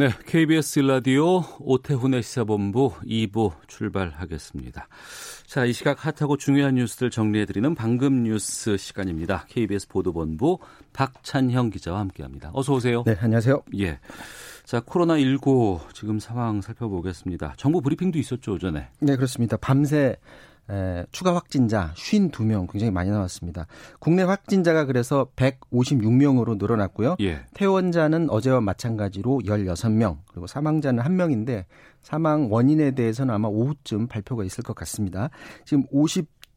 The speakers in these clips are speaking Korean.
네, KBS 라디오 오태훈의 시사본부 2부 출발하겠습니다. 자, 이 시각 핫하고 중요한 뉴스들 정리해드리는 방금 뉴스 시간입니다. KBS 보도본부 박찬형 기자와 함께합니다. 어서 오세요. 네, 안녕하세요. 예. 자, 코로나19 지금 상황 살펴보겠습니다. 정부 브리핑도 있었죠, 오전에. 네, 그렇습니다. 밤새 에, 추가 확진자 52명 굉장히 많이 나왔습니다. 국내 확진자가 그래서 156명으로 늘어났고요. 예. 퇴원자는 어제와 마찬가지로 16명, 그리고 사망자는 1명인데 사망 원인에 대해서는 아마 오후쯤 발표가 있을 것 같습니다. 지금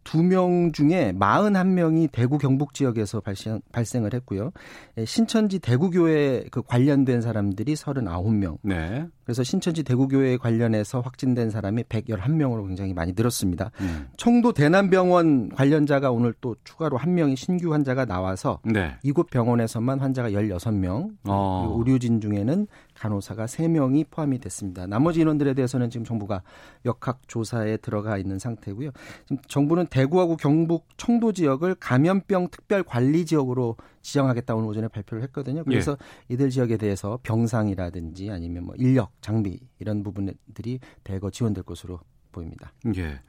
52명 중에 41명이 대구 경북 지역에서 발생, 발생을 했고요. 에, 신천지 대구교회 그 관련된 사람들이 39명, 네. 그래서 신천지 대구교회 관련해서 확진된 사람이 111명으로 굉장히 많이 늘었습니다. 음. 청도 대남병원 관련자가 오늘 또 추가로 한 명이 신규 환자가 나와서 네. 이곳 병원에서만 환자가 16명, 어. 의료진 중에는 간호사가 3명이 포함이 됐습니다. 나머지 인원들에 대해서는 지금 정부가 역학 조사에 들어가 있는 상태고요. 지금 정부는 대구하고 경북 청도 지역을 감염병 특별 관리 지역으로 지정하겠다 오늘 오전에 발표를 했거든요. 그래서 이들 지역에 대해서 병상이라든지 아니면 뭐 인력, 장비 이런 부분들이 대거 지원될 것으로 보입니다. 예.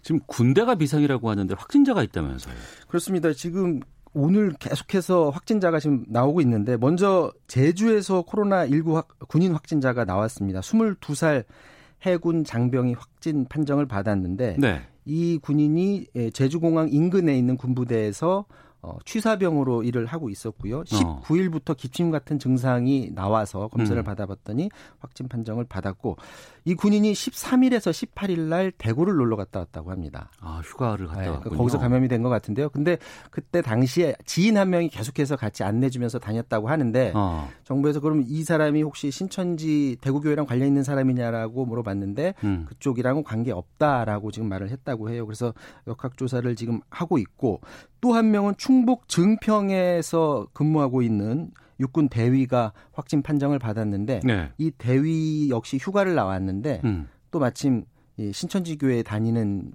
지금 군대가 비상이라고 하는데 확진자가 있다면서요. 그렇습니다. 지금 오늘 계속해서 확진자가 지금 나오고 있는데 먼저 제주에서 코로나19 확, 군인 확진자가 나왔습니다. 22살 해군 장병이 확진 판정을 받았는데 네. 이 군인이 예, 제주공항 인근에 있는 군부대에서 어, 취사병으로 일을 하고 있었고요. 19일부터 기침 같은 증상이 나와서 검사를 음. 받아봤더니 확진 판정을 받았고 이 군인이 13일에서 18일 날 대구를 놀러 갔다 왔다고 합니다. 아, 휴가를 갔다 네, 왔군요. 거기서 감염이 된 것 같은데요. 근데 그때 당시에 지인 한 명이 계속해서 같이 안내주면서 다녔다고 하는데 어. 정부에서 그럼 이 사람이 혹시 신천지 대구교회랑 관련 있는 사람이냐라고 물어봤는데 음. 그쪽이랑은 관계 없다라고 지금 말을 했다고 해요. 그래서 역학조사를 지금 하고 있고 또 한 명은 충북 증평에서 근무하고 있는 육군 대위가 확진 판정을 받았는데 네. 이 대위 역시 휴가를 나왔는데 음. 또 마침 이 신천지 교회에 다니는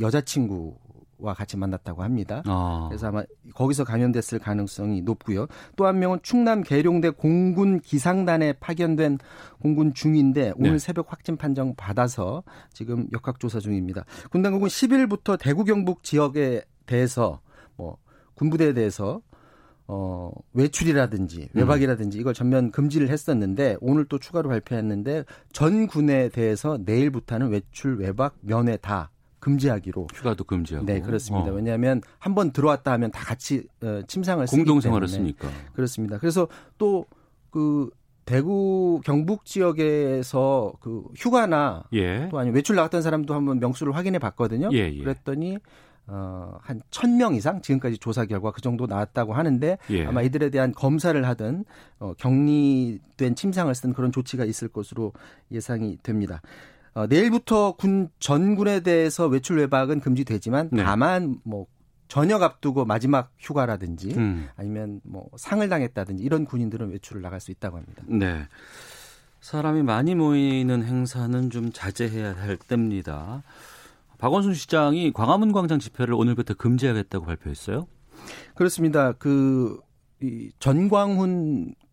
여자친구 와 같이 만났다고 합니다. 어. 그래서 아마 거기서 감염됐을 가능성이 높고요. 또 한 명은 충남 계룡대 공군 기상단에 파견된 공군 중인데 오늘 네. 새벽 확진 판정 받아서 지금 역학 조사 중입니다. 군 당국은 10일부터 대구 경북 지역에 대해서 뭐 군부대에 대해서 어, 외출이라든지 외박이라든지 이걸 전면 금지를 했었는데 오늘 또 추가로 발표했는데 전 군에 대해서 내일부터는 외출, 외박, 면회 다 금지하기로 휴가도 금지하고. 네, 그렇습니다. 어. 왜냐하면 한 번 들어왔다 하면 다 같이 어, 침상을 쓰기 공동 생활을 때문에. 쓰니까. 그렇습니다. 그래서 또그 대구 경북 지역에서 그 휴가나 예. 또 아니면 외출 나갔던 사람도 한번 명수를 확인해 봤거든요. 예, 예. 그랬더니 어, 한 1000명 이상 지금까지 조사 결과 그 정도 나왔다고 하는데 예. 아마 이들에 대한 검사를 하든 어, 격리된 침상을 쓴 그런 조치가 있을 것으로 예상이 됩니다. 어, 내일부터 군 전군에 대해서 외출 외박은 금지되지만 네. 다만 뭐 저녁 앞두고 마지막 휴가라든지 음. 아니면 뭐 상을 당했다든지 이런 군인들은 외출을 나갈 수 있다고 합니다. 네. 사람이 많이 모이는 행사는 좀 자제해야 할 때입니다. 박원순 시장이 광화문 광장 집회를 오늘부터 금지하겠다고 발표했어요. 그렇습니다. 그, 이 전광훈 어,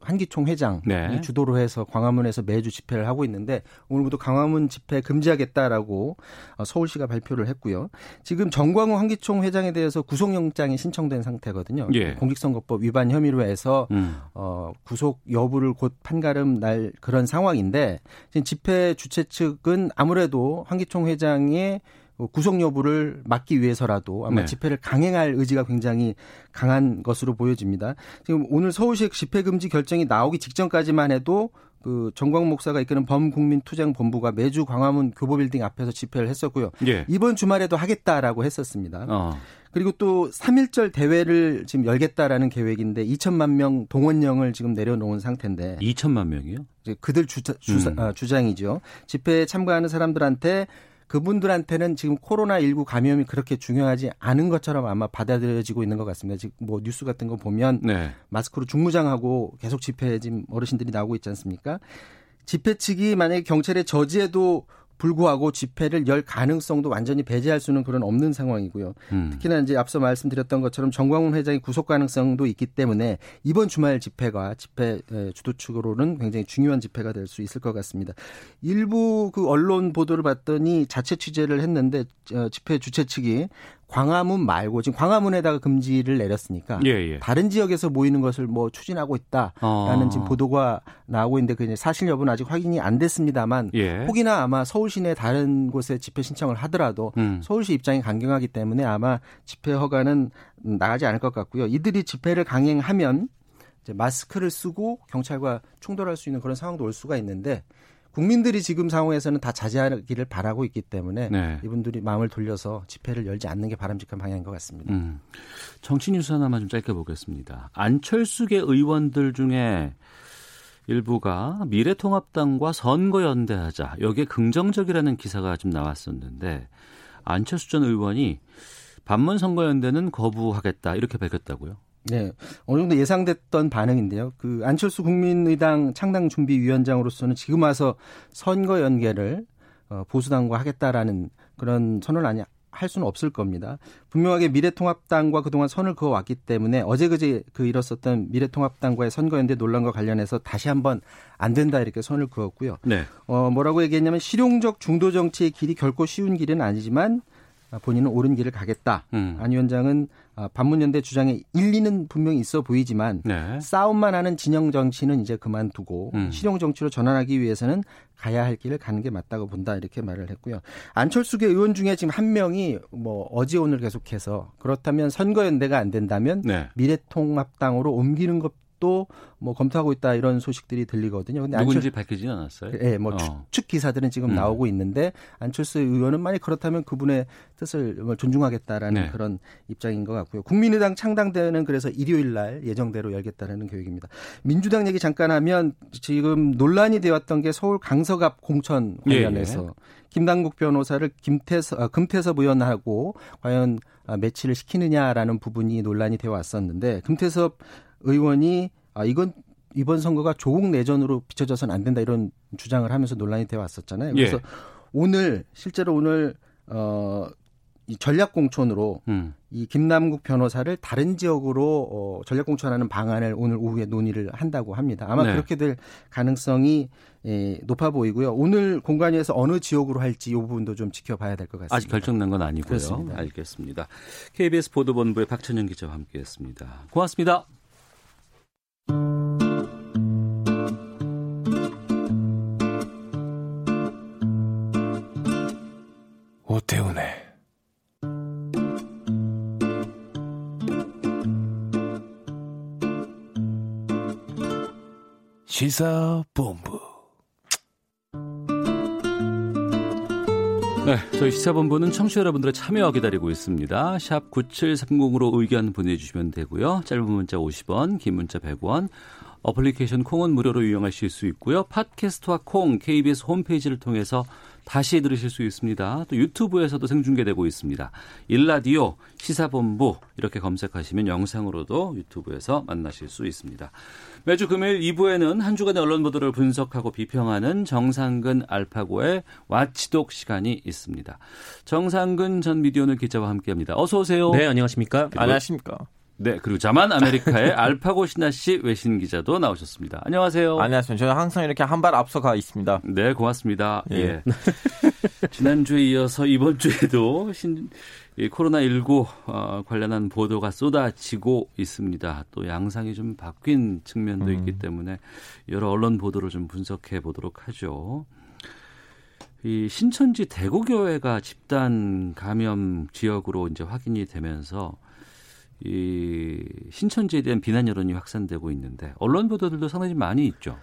한기총 회장이 네. 주도로 해서 광화문에서 매주 집회를 하고 있는데 오늘부터 광화문 집회 금지하겠다라고 어, 서울시가 발표를 했고요. 지금 전광훈 한기총 회장에 대해서 구속영장이 신청된 상태거든요. 예. 공직선거법 위반 혐의로 해서 음. 어, 구속 여부를 곧 판가름 날 그런 상황인데 지금 집회 주최 측은 아무래도 황기총 회장의 구속 여부를 막기 위해서라도 아마 네. 집회를 강행할 의지가 굉장히 강한 것으로 보여집니다. 지금 오늘 서울시 집회 금지 결정이 나오기 직전까지만 해도 그 정광 목사가 이끄는 범국민투쟁본부가 매주 광화문 교보빌딩 앞에서 집회를 했었고요. 예. 이번 주말에도 하겠다라고 했었습니다. 어. 그리고 또 3.1절 대회를 지금 열겠다라는 계획인데 2천만 명 동원령을 지금 내려놓은 상태인데 2천만 명이요? 그들 주자, 주사, 음. 아, 주장이죠. 집회에 참가하는 사람들한테 그분들한테는 지금 코로나19 감염이 그렇게 중요하지 않은 것처럼 아마 받아들여지고 있는 것 같습니다. 지금 뭐 뉴스 같은 거 보면 네. 마스크로 중무장하고 계속 집회에 지금 어르신들이 나오고 있지 않습니까? 집회 측이 만약에 경찰의 저지에도 불구하고 집회를 열 가능성도 완전히 배제할 수는 그런 없는 상황이고요. 음. 특히나 이제 앞서 말씀드렸던 것처럼 정광훈 회장이 구속 가능성도 있기 때문에 이번 주말 집회가 집회 주도 측으로는 굉장히 중요한 집회가 될 수 있을 것 같습니다. 일부 그 언론 보도를 봤더니 자체 취재를 했는데 어, 집회 주최 측이 광화문 말고 지금 광화문에다가 금지를 내렸으니까 예, 예. 다른 지역에서 모이는 것을 뭐 추진하고 있다라는 어. 지금 보도가 나오고 있는데 그 사실 여부는 아직 확인이 안 됐습니다만 예. 혹이나 아마 서울 시 내 다른 곳에 집회 신청을 하더라도 음. 서울시 입장이 강경하기 때문에 아마 집회 허가는 나가지 않을 것 같고요. 이들이 집회를 강행하면 이제 마스크를 쓰고 경찰과 충돌할 수 있는 그런 상황도 올 수가 있는데 국민들이 지금 상황에서는 다 자제하기를 바라고 있기 때문에 네. 이분들이 마음을 돌려서 집회를 열지 않는 게 바람직한 방향인 것 같습니다. 음. 정치 뉴스 하나만 좀 짧게 보겠습니다. 안철수계 의원들 중에 일부가 미래통합당과 선거 연대하자 여기에 긍정적이라는 기사가 좀 나왔었는데 안철수 전 의원이 반문 선거 연대는 거부하겠다 이렇게 밝혔다고요? 네, 어느 정도 예상됐던 반응인데요. 그 안철수 국민의당 창당 준비위원장으로서는 지금 와서 선거 연계를 어, 보수당과 하겠다라는 그런 선언을 아니 할 수는 없을 겁니다. 분명하게 미래통합당과 그동안 선을 그어왔기 때문에 어제 그제 그 일었었던 미래통합당과의 선거연대 논란과 관련해서 다시 한번 안 된다 이렇게 선을 그었고요. 네. 어 뭐라고 얘기했냐면 실용적 중도 정치의 길이 결코 쉬운 길은 아니지만 아, 본인은 옳은 길을 가겠다. 음. 안 위원장은 아, 반문연대 주장에 일리는 분명히 있어 보이지만 네. 싸움만 하는 진영 정치는 이제 그만두고 음. 실용 정치로 전환하기 위해서는 가야 할 길을 가는 게 맞다고 본다 이렇게 말을 했고요. 안철수계 의원 중에 지금 한 명이 뭐 어제 오늘 계속해서 그렇다면 선거연대가 안 된다면 네. 미래통합당으로 옮기는 것 또뭐 검토하고 있다 이런 소식들이 들리거든요. 근데 누군지 안철... 밝히지는 않았어요. 예, 뭐 어. 추측 기사들은 지금 음. 나오고 있는데 안철수 의원은 만약 그렇다면 그분의 뜻을 뭐 존중하겠다라는 네. 그런 입장인 것 같고요. 국민의당 창당대회는 그래서 일요일 날 예정대로 열겠다라는 계획입니다. 민주당 얘기 잠깐 하면 지금 논란이 되었던 게 서울 강서갑 공천 관련해서 예, 예. 김당국 변호사를 김태섭, 아, 금태섭 의원하고 과연 아, 매치를 시키느냐라는 부분이 논란이 되어 왔었는데 금태섭 의원이 아 이건 이번 선거가 조국 내전으로 비춰져서는 안 된다 이런 주장을 하면서 논란이 되어 왔었잖아요. 그래서 예. 오늘 실제로 오늘 어, 이 전략 공천으로 음. 이 김남국 변호사를 다른 지역으로 어, 전략 공천하는 방안을 오늘 오후에 논의를 한다고 합니다. 아마 네. 그렇게 될 가능성이 예, 높아 보이고요. 오늘 공간에서 어느 지역으로 할지 이 부분도 좀 지켜봐야 될 것 같습니다. 아직 결정난 건 아니고요. 그렇습니다. 알겠습니다. KBS 보도본부의 박천영 기자와 함께했습니다. 고맙습니다. 오태훈의 시사본부 네, 저희 시사본부는 청취자 여러분들의 참여 기다리고 있습니다. 샵 9730으로 의견 보내주시면 되고요. 짧은 문자 50원, 긴 문자 100원, 어플리케이션 콩은 무료로 이용하실 수 있고요. 팟캐스트와 콩, KBS 홈페이지를 통해서 다시 들으실 수 있습니다. 또 유튜브에서도 생중계되고 있습니다. 일라디오 시사본부 이렇게 검색하시면 영상으로도 유튜브에서 만나실 수 있습니다. 매주 금요일 2부에는 한 주간의 언론 보도를 분석하고 비평하는 정상근 알파고의 와치독 시간이 있습니다. 정상근 전 미디어는 기자와 함께합니다. 어서 오세요. 네, 안녕하십니까? 안녕하십니까? 네, 그리고 자만 아메리카의 알파고 신하 씨 외신 기자도 나오셨습니다. 안녕하세요. 안녕하세요. 저는 항상 이렇게 한 발 앞서가 있습니다. 네, 고맙습니다. 예. 예. 지난주에 이어서 이번 주에도 신, 이 코로나19 어, 관련한 보도가 쏟아지고 있습니다. 또 양상이 좀 바뀐 측면도 음. 있기 때문에 여러 언론 보도를 좀 분석해 보도록 하죠. 이 신천지 대구교회가 집단 감염 지역으로 이제 확인이 되면서 이 신천지에 대한 비난 여론이 확산되고 있는데 언론 보도들도 상당히 많이 있죠.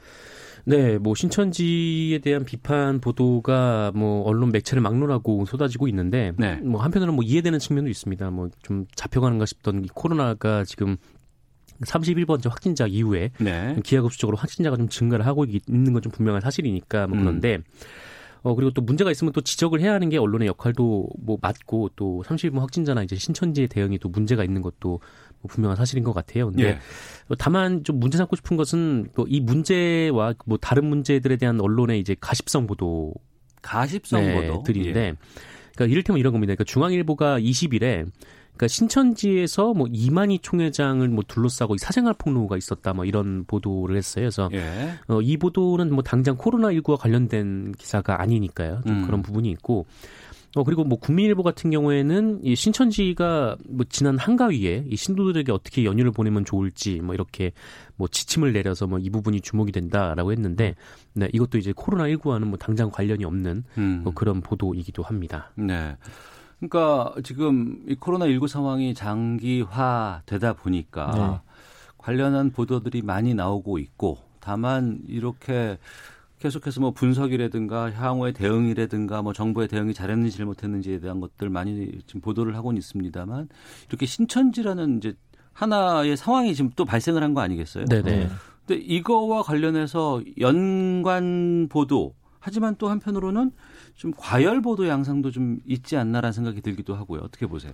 네, 뭐 신천지에 대한 비판 보도가 뭐 언론 매체를 막론하고 쏟아지고 있는데 네. 뭐 한편으로는 뭐 이해되는 측면도 있습니다. 뭐 좀 잡혀가는가 싶던 이 코로나가 지금 31번째 확진자 이후에 네. 기하급수적으로 확진자가 좀 증가를 하고 있는 건 좀 분명한 사실이니까 뭐 음. 그런데 어 그리고 또 문제가 있으면 또 지적을 해야 하는 게 언론의 역할도 뭐 맞고 또 31번 확진자나 이제 신천지의 대응이 또 문제가 있는 것도 뭐 분명한 사실인 것 같아요. 근데 예. 어, 다만 좀 문제 삼고 싶은 것은 뭐 이 문제와 뭐 다른 문제들에 대한 언론의 이제 가십성 보도 가십성 네, 보도 들인데 그러니까 이를테면 이런 겁니다. 그러니까 중앙일보가 20일에 그러니까 신천지에서 뭐 이만희 총회장을 뭐 둘러싸고 이 사생활 폭로가 있었다 뭐 이런 보도를 했어요. 그래서 예. 예. 어, 이 보도는 뭐 당장 코로나19와 관련된 기사가 아니니까요. 좀 음. 그런 부분이 있고. 어, 그리고 뭐 국민일보 같은 경우에는 이 신천지가 뭐 지난 한가위에 이 신도들에게 어떻게 연휴를 보내면 좋을지 뭐 이렇게 뭐 지침을 내려서 뭐 이 부분이 주목이 된다라고 했는데 네, 이것도 이제 코로나 19와는 뭐 당장 관련이 없는 음. 뭐 그런 보도이기도 합니다. 네. 그러니까 지금 이 코로나19 상황이 장기화되다 보니까 네. 관련한 보도들이 많이 나오고 있고 다만 이렇게 계속해서 뭐 분석이라든가 향후의 대응이라든가 뭐 정부의 대응이 잘했는지 잘못했는지에 대한 것들 많이 지금 보도를 하고는 있습니다만 이렇게 신천지라는 이제 하나의 상황이 지금 또 발생을 한 거 아니겠어요? 네네. 근데 이거와 관련해서 연관 보도 하지만 또 한편으로는 좀 과열 보도 양상도 좀 있지 않나라는 생각이 들기도 하고요. 어떻게 보세요?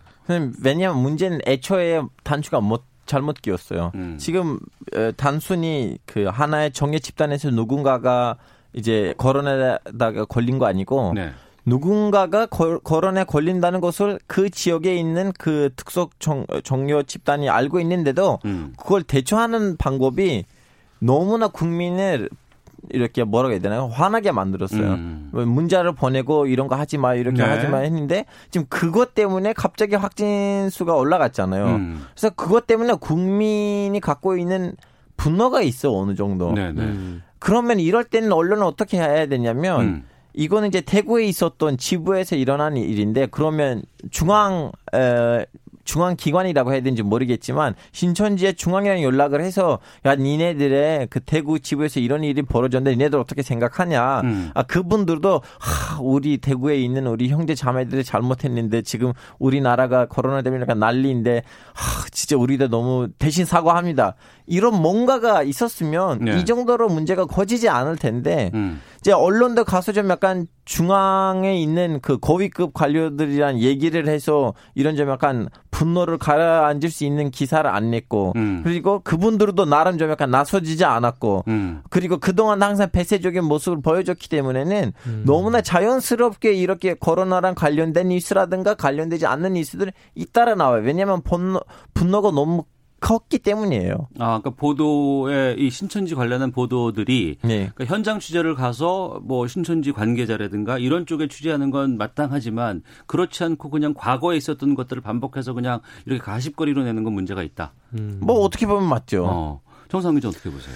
왜냐하면 문제는 애초에 단추가 못 잘못 끼웠어요. 음. 지금 어, 단순히 그 하나의 정예 집단에서 누군가가 이제 거론에다가 걸린 거 아니고 네. 누군가가 거, 거론에 걸린다는 것을 그 지역에 있는 그 특속 정, 정요 집단이 알고 있는데도 음. 그걸 대처하는 방법이 너무나 국민을 이렇게 뭐라고 해야 되나요? 화나게 만들었어요. 음. 뭐 문자를 보내고 이런 거 하지 마 이렇게 네. 하지 마 했는데 지금 그것 때문에 갑자기 확진 수가 올라갔잖아요. 음. 그래서 그것 때문에 국민이 갖고 있는 분노가 있어 어느 정도. 네, 네. 음. 그러면 이럴 때는 언론은 어떻게 해야 되냐면 음. 이거는 이제 대구에 있었던 지부에서 일어난 일인데 그러면 중앙 에, 중앙 기관이라고 해야 되는지 모르겠지만 신천지에 중앙이랑 연락을 해서 야 니네들의 그 대구 지부에서 이런 일이 벌어졌는데 니네들 어떻게 생각하냐 음. 아 그분들도 하, 우리 대구에 있는 우리 형제 자매들이 잘못했는데 지금 우리나라가 코로나 때문에 난리인데 하, 진짜 우리도 너무 대신 사과합니다 이런 뭔가가 있었으면 네. 이 정도로 문제가 커지지 않을 텐데 음. 이제 언론도 가서 좀 약간 중앙에 있는 그 고위급 관료들이랑 얘기를 해서 이런 좀 약간 분노를 가라앉을 수 있는 기사를 안 냈고 음. 그리고 그분들도 나름 좀 약간 나서지지 않았고 음. 그리고 그동안 항상 폐쇄적인 모습을 보여줬기 때문에는 너무나 자연스럽게 이렇게 코로나랑 관련된 뉴스라든가 관련되지 않는 뉴스들이 잇따라 나와요. 왜냐하면 분노, 분노가 너무 컸기 때문이에요. 아, 그러니까 보도에 이 신천지 관련한 보도들이 네. 그러니까 현장 취재를 가서 뭐 신천지 관계자라든가 이런 쪽에 취재하는 건 마땅하지만 그렇지 않고 그냥 과거에 있었던 것들을 반복해서 그냥 이렇게 가십거리로 내는 건 문제가 있다. 뭐 어떻게 보면 맞죠. 어. 정상민 씨 어떻게 보세요?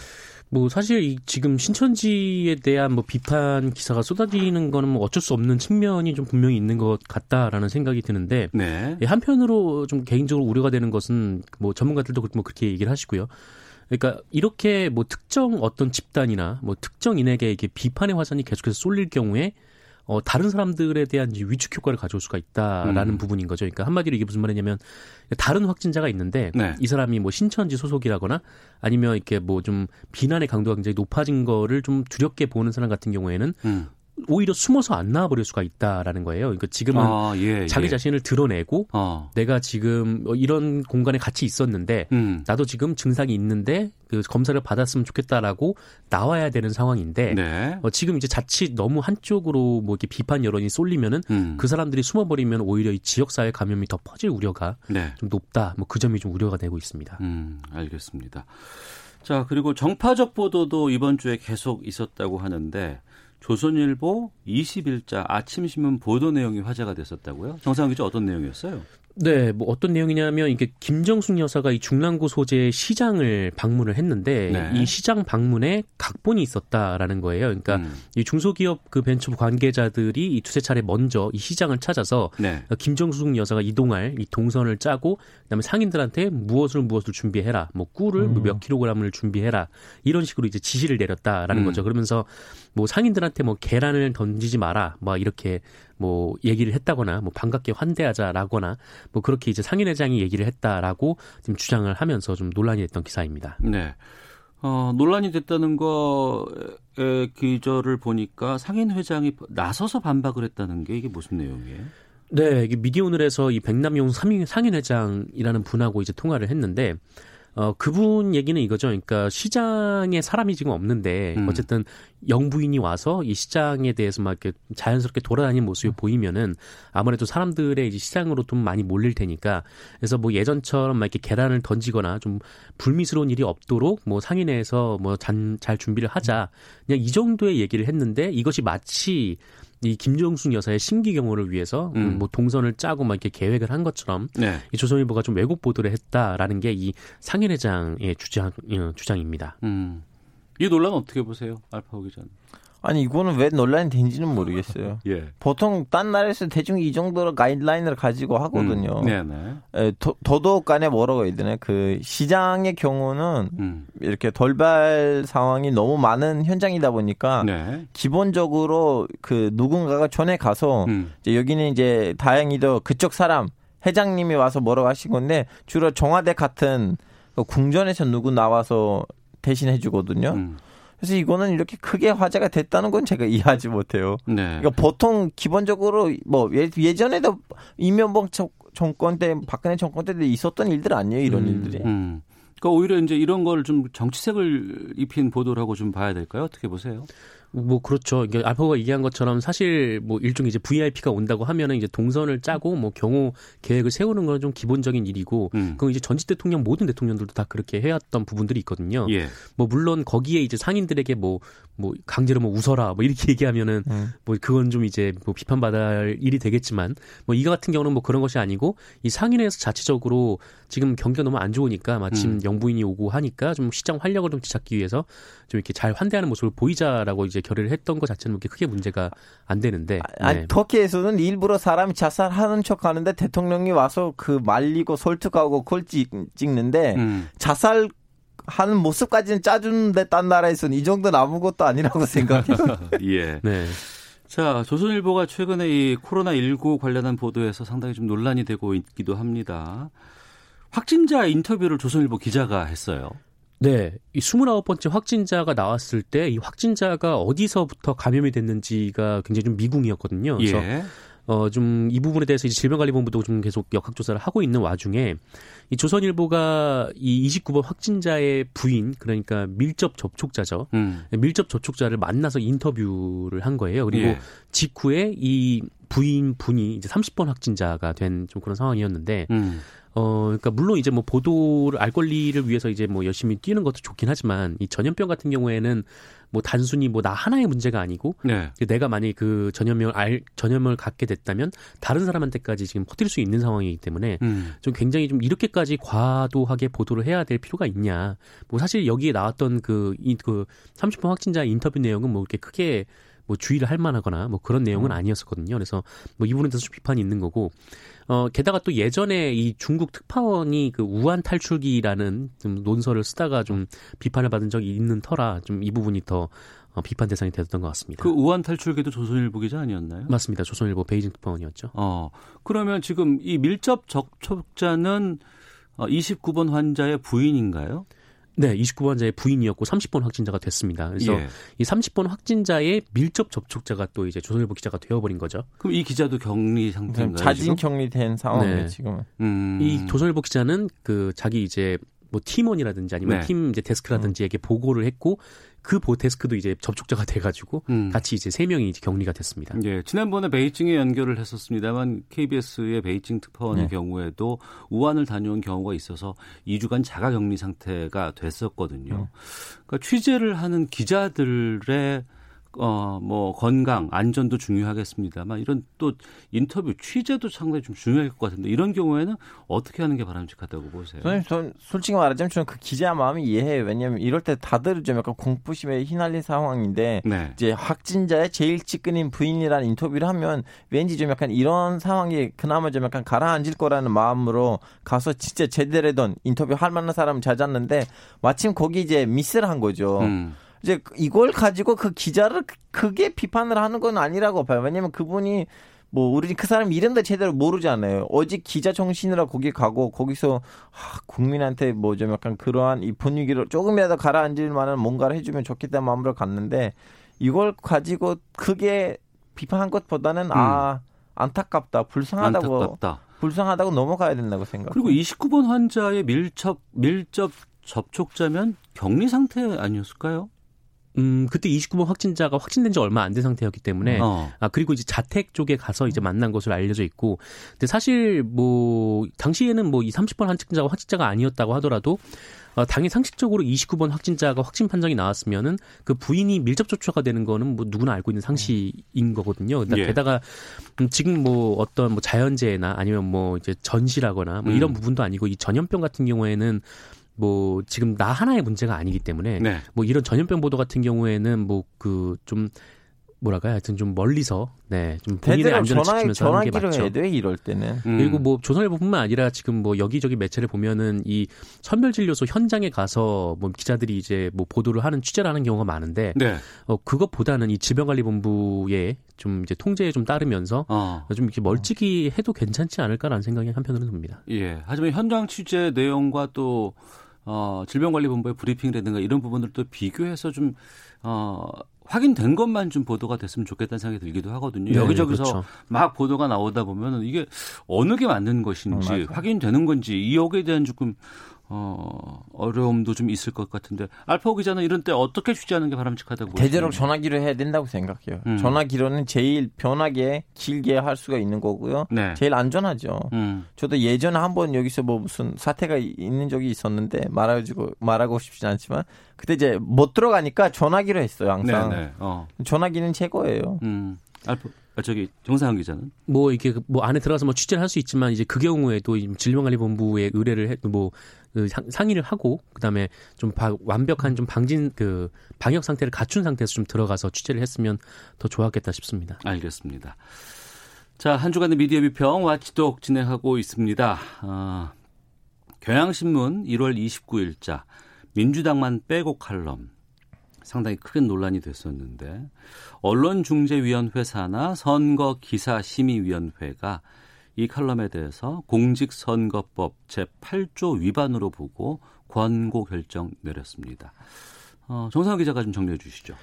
뭐 사실 이 지금 신천지에 대한 뭐 비판 기사가 쏟아지는 거는 뭐 어쩔 수 없는 측면이 좀 분명히 있는 것 같다라는 생각이 드는데 네. 예, 한편으로 좀 개인적으로 우려가 되는 것은 뭐 전문가들도 뭐 그렇게 얘기를 하시고요. 그러니까 이렇게 뭐 특정 어떤 집단이나 뭐 특정 인에게 이게 비판의 화살이 계속해서 쏠릴 경우에 어, 다른 사람들에 대한 위축 효과를 가져올 수가 있다라는 음. 부분인 거죠. 그러니까 한마디로 이게 무슨 말이냐면 다른 확진자가 있는데 네. 이 사람이 뭐 신천지 소속이라거나 아니면 이렇게 뭐 좀 비난의 강도가 굉장히 높아진 거를 좀 두렵게 보는 사람 같은 경우에는 음. 오히려 숨어서 안 나와버릴 수가 있다라는 거예요. 그러니까 지금은 아, 예, 자기 예. 자신을 드러내고 어. 내가 지금 어, 이런 공간에 같이 있었는데 음. 나도 지금 증상이 있는데 그 검사를 받았으면 좋겠다라고 나와야 되는 상황인데 네. 어, 지금 이제 자칫 너무 한쪽으로 뭐 이렇게 비판 여론이 쏠리면은 음. 그 사람들이 숨어버리면 오히려 이 지역사회 감염이 더 퍼질 우려가 네. 좀 높다. 뭐 그 점이 좀 우려가 되고 있습니다. 음, 알겠습니다. 자, 그리고 정파적 보도도 이번 주에 계속 있었다고 하는데 조선일보 21자 아침신문 보도 내용이 화제가 됐었다고요? 정상훈 기자 어떤 내용이었어요? 네, 뭐 어떤 내용이냐면 이게 김정숙 여사가 이 중랑구 소재 시장을 방문을 했는데 네. 이 시장 방문에 각본이 있었다라는 거예요. 그러니까 음. 이 중소기업 그 벤처 관계자들이 이 두세 차례 먼저 이 시장을 찾아서 네. 김정숙 여사가 이동할 이 동선을 짜고 그다음에 상인들한테 무엇을 무엇을 준비해라, 뭐 꿀을 뭐몇 킬로그램을 준비해라 이런 식으로 이제 지시를 내렸다라는 음. 거죠. 그러면서 뭐 상인들한테 뭐 계란을 던지지 마라, 뭐 이렇게 뭐 얘기를 했다거나 뭐 반갑게 환대하자라거나 뭐 그렇게 이제 상인회장이 얘기를 했다라고 지금 주장을 하면서 좀 논란이 됐던 기사입니다. 네. 어, 논란이 됐다는 거의 기저를 보니까 상인 회장이 나서서 반박을 했다는 게 이게 무슨 내용이에요? 네, 이게 미디어오늘에서 이 백남용 상인- 상인회장이라는 분하고 이제 통화를 했는데 어 그분 얘기는 이거죠. 그러니까 시장에 사람이 지금 없는데 음. 어쨌든 영부인이 와서 이 시장에 대해서 막 이렇게 자연스럽게 돌아다니는 모습이 보이면은 아무래도 사람들의 이제 시장으로 좀 많이 몰릴 테니까 그래서 뭐 예전처럼 막 이렇게 계란을 던지거나 좀 불미스러운 일이 없도록 뭐 상인회에서 뭐 잘 준비를 하자 그냥 이 정도의 얘기를 했는데 이것이 마치 이 김정숙 여사의 심기 경호를 위해서 음. 뭐 동선을 짜고 막 이렇게 계획을 한 것처럼 네. 이 조선일보가 좀 왜곡 보도를 했다라는 게 이 상인회장의 주장 어, 주장입니다. 음. 이 논란 어떻게 보세요? 알파고 기자는. 아니 이거는 왜 논란이 된지는 모르겠어요. 예. 보통 딴 나라에서 대충 이 정도로 가이드라인을 가지고 하거든요. 음. 네네. 에, 더, 더더욱 간에 뭐라고 해야 되나 그 시장의 경우는 음. 이렇게 돌발 상황이 너무 많은 현장이다 보니까 네. 기본적으로 그 누군가가 전에 가서 음. 이제 여기는 이제 다행히도 그쪽 사람 회장님이 와서 뭐라고 하신 건데 주로 청와대 같은 그 궁전에서 누구 나와서 대신해 주거든요. 음. 그래서 이거는 이렇게 크게 화제가 됐다는 건 제가 이해하지 못해요. 네. 그러니까 보통 기본적으로 뭐 예- 예전에도 이명박 정- 정권 때 박근혜 정권 때도 있었던 일들 아니에요 이런 일들이. 음. 그러니까 오히려 이제 이런 걸 좀 정치색을 입힌 보도라고 좀 봐야 될까요? 어떻게 보세요? 뭐 그렇죠. 이게 알파고가 얘기한 것처럼 사실 뭐 일종의 이제 VIP가 온다고 하면은 이제 동선을 짜고 뭐 경호 계획을 세우는 건 좀 기본적인 일이고 음. 그건 이제 전직 대통령 모든 대통령들도 다 그렇게 해왔던 부분들이 있거든요. 예. 뭐 물론 거기에 이제 상인들에게 뭐뭐 강제로 뭐 웃어라 뭐 이렇게 얘기하면은 음. 뭐 그건 좀 이제 뭐 비판받을 일이 되겠지만 뭐 이거 같은 경우는 뭐 그런 것이 아니고 이 상인회에서 자체적으로 지금 경기가 너무 안 좋으니까 마침 음. 영부인이 오고 하니까 좀 시장 활력을 좀 되찾기 위해서 좀 이렇게 잘 환대하는 모습을 보이자라고 이제 결의를 했던 것 자체는 그렇게 크게 문제가 안 되는데 아니 네. 터키에서는 일부러 사람이 자살하는 척 하는데 대통령이 와서 그 말리고 설득하고 그걸 찍, 찍는데 음. 자살 하는 모습까지는 짜주는데 딴 나라에서는 이 정도는 아무것도 아니라고 생각해요. 예. 네. 자, 조선일보가 최근에 이 코로나19 관련한 보도에서 상당히 좀 논란이 되고 있기도 합니다. 확진자 인터뷰를 조선일보 기자가 했어요. 네. 이 29번째 확진자가 나왔을 때 이 확진자가 어디서부터 감염이 됐는지가 굉장히 좀 미궁이었거든요. 그래서 예. 어, 좀 이 부분에 대해서 이제 질병관리본부도 좀 계속 역학조사를 하고 있는 와중에 이 조선일보가 이 29번 확진자의 부인, 그러니까 밀접 접촉자죠. 음. 밀접 접촉자를 만나서 인터뷰를 한 거예요. 그리고 예. 직후에 이 부인 분이 이제 30번 확진자가 된 좀 그런 상황이었는데 음. 어, 그러니까 물론 이제 뭐 보도를 알 권리를 위해서 이제 뭐 열심히 뛰는 것도 좋긴 하지만 이 전염병 같은 경우에는 뭐 단순히 뭐 나 하나의 문제가 아니고 네. 내가 만약에 그 전염병을 알 전염을 갖게 됐다면 다른 사람한테까지 지금 퍼뜨릴 수 있는 상황이기 때문에 음. 좀 굉장히 좀 이렇게까지 과도하게 보도를 해야 될 필요가 있냐. 뭐 사실 여기에 나왔던 그, 이, 그 30번 확진자 인터뷰 내용은 뭐 이렇게 크게 뭐 주의를 할 만하거나 뭐 그런 내용은 아니었었거든요. 그래서 뭐 이 부분에 대해서 좀 비판이 있는 거고, 어, 게다가 또 예전에 이 중국 특파원이 그 우한 탈출기라는 좀 논설을 쓰다가 좀 비판을 받은 적이 있는 터라 좀 이 부분이 더 어, 비판 대상이 됐던 것 같습니다. 그 우한 탈출기도 조선일보 기자 아니었나요? 맞습니다. 조선일보 베이징 특파원이었죠. 어. 그러면 지금 이 밀접 접촉자는 어, 29번 환자의 부인인가요? 네, 29번자의 부인이었고 30번 확진자가 됐습니다. 그래서 예. 이 30번 확진자의 밀접 접촉자가 또 이제 조선일보 기자가 되어버린 거죠. 그럼 이 기자도 격리 상태인가요? 자진 지금? 격리된 상황이에요 네. 지금은. 음. 이 조선일보 기자는 그 자기 이제 뭐 팀원이라든지 아니면 네. 팀 이제 데스크라든지에게 보고를 했고 그 보 데스크도 이제 접촉자가 돼가지고 음. 같이 이제 세 명이 이제 격리가 됐습니다. 예, 지난번에 베이징에 연결을 했었습니다만 KBS의 베이징 특파원의 네. 경우에도 우한을 다녀온 경우가 있어서 2주간 자가격리 상태가 됐었거든요. 그러니까 취재를 하는 기자들의 어, 뭐, 건강, 안전도 중요하겠습니다만, 이런 또 인터뷰 취재도 상당히 좀 중요할 것 같은데, 이런 경우에는 어떻게 하는 게 바람직하다고 보세요? 저는, 전 솔직히 말하자면 저는 그 기자 마음이 이해해요. 왜냐하면 이럴 때 다들 좀 약간 공포심에 휘날린 상황인데, 네. 이제 확진자의 제일 측근인 부인이라는 인터뷰를 하면 왠지 좀 약간 이런 상황이 그나마 좀 약간 가라앉을 거라는 마음으로 가서 진짜 제대로 된 인터뷰 할 만한 사람 찾았는데, 마침 거기 이제 미스를 한 거죠. 음. 이제 이걸 가지고 그 기자를 크게 비판을 하는 건 아니라고 봐요. 왜냐면 그분이 뭐 우리 그 사람 이름도 제대로 모르잖아요. 어제 기자 정신으로 거기 가고 거기서 아, 국민한테 뭐 좀 약간 그러한 이 분위기를 조금이라도 가라앉을 만한 뭔가를 해주면 좋겠다는 마음으로 갔는데 이걸 가지고 크게 비판한 것보다는 아 안타깝다, 불쌍하다고 안타깝다. 불쌍하다고 넘어가야 된다고 생각. 그리고 29번 환자의 밀접, 밀접 접촉자면 격리 상태 아니었을까요? 음, 그때 29번 확진자가 확진된 지 얼마 안 된 상태였기 때문에 어. 아 그리고 이제 자택 쪽에 가서 이제 만난 것으로 알려져 있고 근데 사실 뭐 당시에는 뭐 이 30번 확진자가 확진자가 아니었다고 하더라도 어, 당일 상식적으로 29번 확진자가 확진 판정이 나왔으면은 그 부인이 밀접 접촉가 되는 거는 뭐 누구나 알고 있는 상식인 거거든요. 그러니까 예. 게다가 음, 지금 뭐 어떤 뭐 자연재해나 아니면 뭐 이제 전시라거나 뭐 이런 음. 부분도 아니고 이 전염병 같은 경우에는 뭐 지금 나 하나의 문제가 아니기 때문에 네. 뭐 이런 전염병 보도 같은 경우에는 뭐 그 좀 뭐랄까요 하여튼 좀 멀리서 네좀 본인의 안전을 전화 지키면서 하는 게 맞죠. 해야 돼 이럴 때는. 음. 그리고 뭐 조선일보뿐만 아니라 지금 뭐 여기저기 매체를 보면은 이 선별진료소 현장에 가서 뭐 기자들이 이제 뭐 보도를 하는 취재를 하는 경우가 많은데 네. 어 그것보다는 이 질병관리본부의 좀 이제 통제에 좀 따르면서 어. 좀 이렇게 멀찍이 해도 괜찮지 않을까라는 생각이 한편으로는 듭니다. 예. 하지만 현장 취재 내용과 또 어, 질병관리본부의 브리핑이라든가 이런 부분들도 비교해서 좀 어, 확인된 것만 좀 보도가 됐으면 좋겠다는 생각이 들기도 하거든요. 네, 여기저기서 그렇죠. 막 보도가 나오다 보면은 이게 어느 게 맞는 것인지 음, 맞아요. 확인되는 건지 이 여기에 대한 조금 어, 어려움도 좀 있을 것 같은데 알파고 기자는 이런 때 어떻게 취재하는 게 바람직하다고 대대로? 전화기로 해야 된다고 생각해요. 음. 전화기로는 제일 편하게 길게 할 수가 있는 거고요. 네. 제일 안전하죠. 음. 저도 예전에 한 번 여기서 뭐 무슨 사태가 있는 적이 있었는데 말하고 말하고 싶진 않지만 그때 이제 못 들어가니까 전화기로 했어요. 항상 네, 네. 어. 전화기는 최고예요. 음. 알파 아, 저기 정상훈 기자는 뭐 이게 뭐 안에 들어가서 뭐 취재를 할 수 있지만 이제 그 경우에도 이 질병관리본부에 의뢰를 해뭐 그 상- 상의를 하고 그다음에 좀 바- 완벽한 좀 방진 그 방역 상태를 갖춘 상태에서 좀 들어가서 취재를 했으면 더 좋았겠다 싶습니다. 알겠습니다. 자, 한 주간의 미디어 비평 와치독 진행하고 있습니다. 아, 경향신문 1월 29일자 민주당만 빼고 칼럼 상당히 큰 논란이 됐었는데 언론중재위원회 산하 선거기사심의위원회가 이 칼럼에 대해서 공직선거법 제8조 위반으로 보고 권고 결정 내렸습니다. 어, 정상훈 기자가 좀 정리해 주시죠.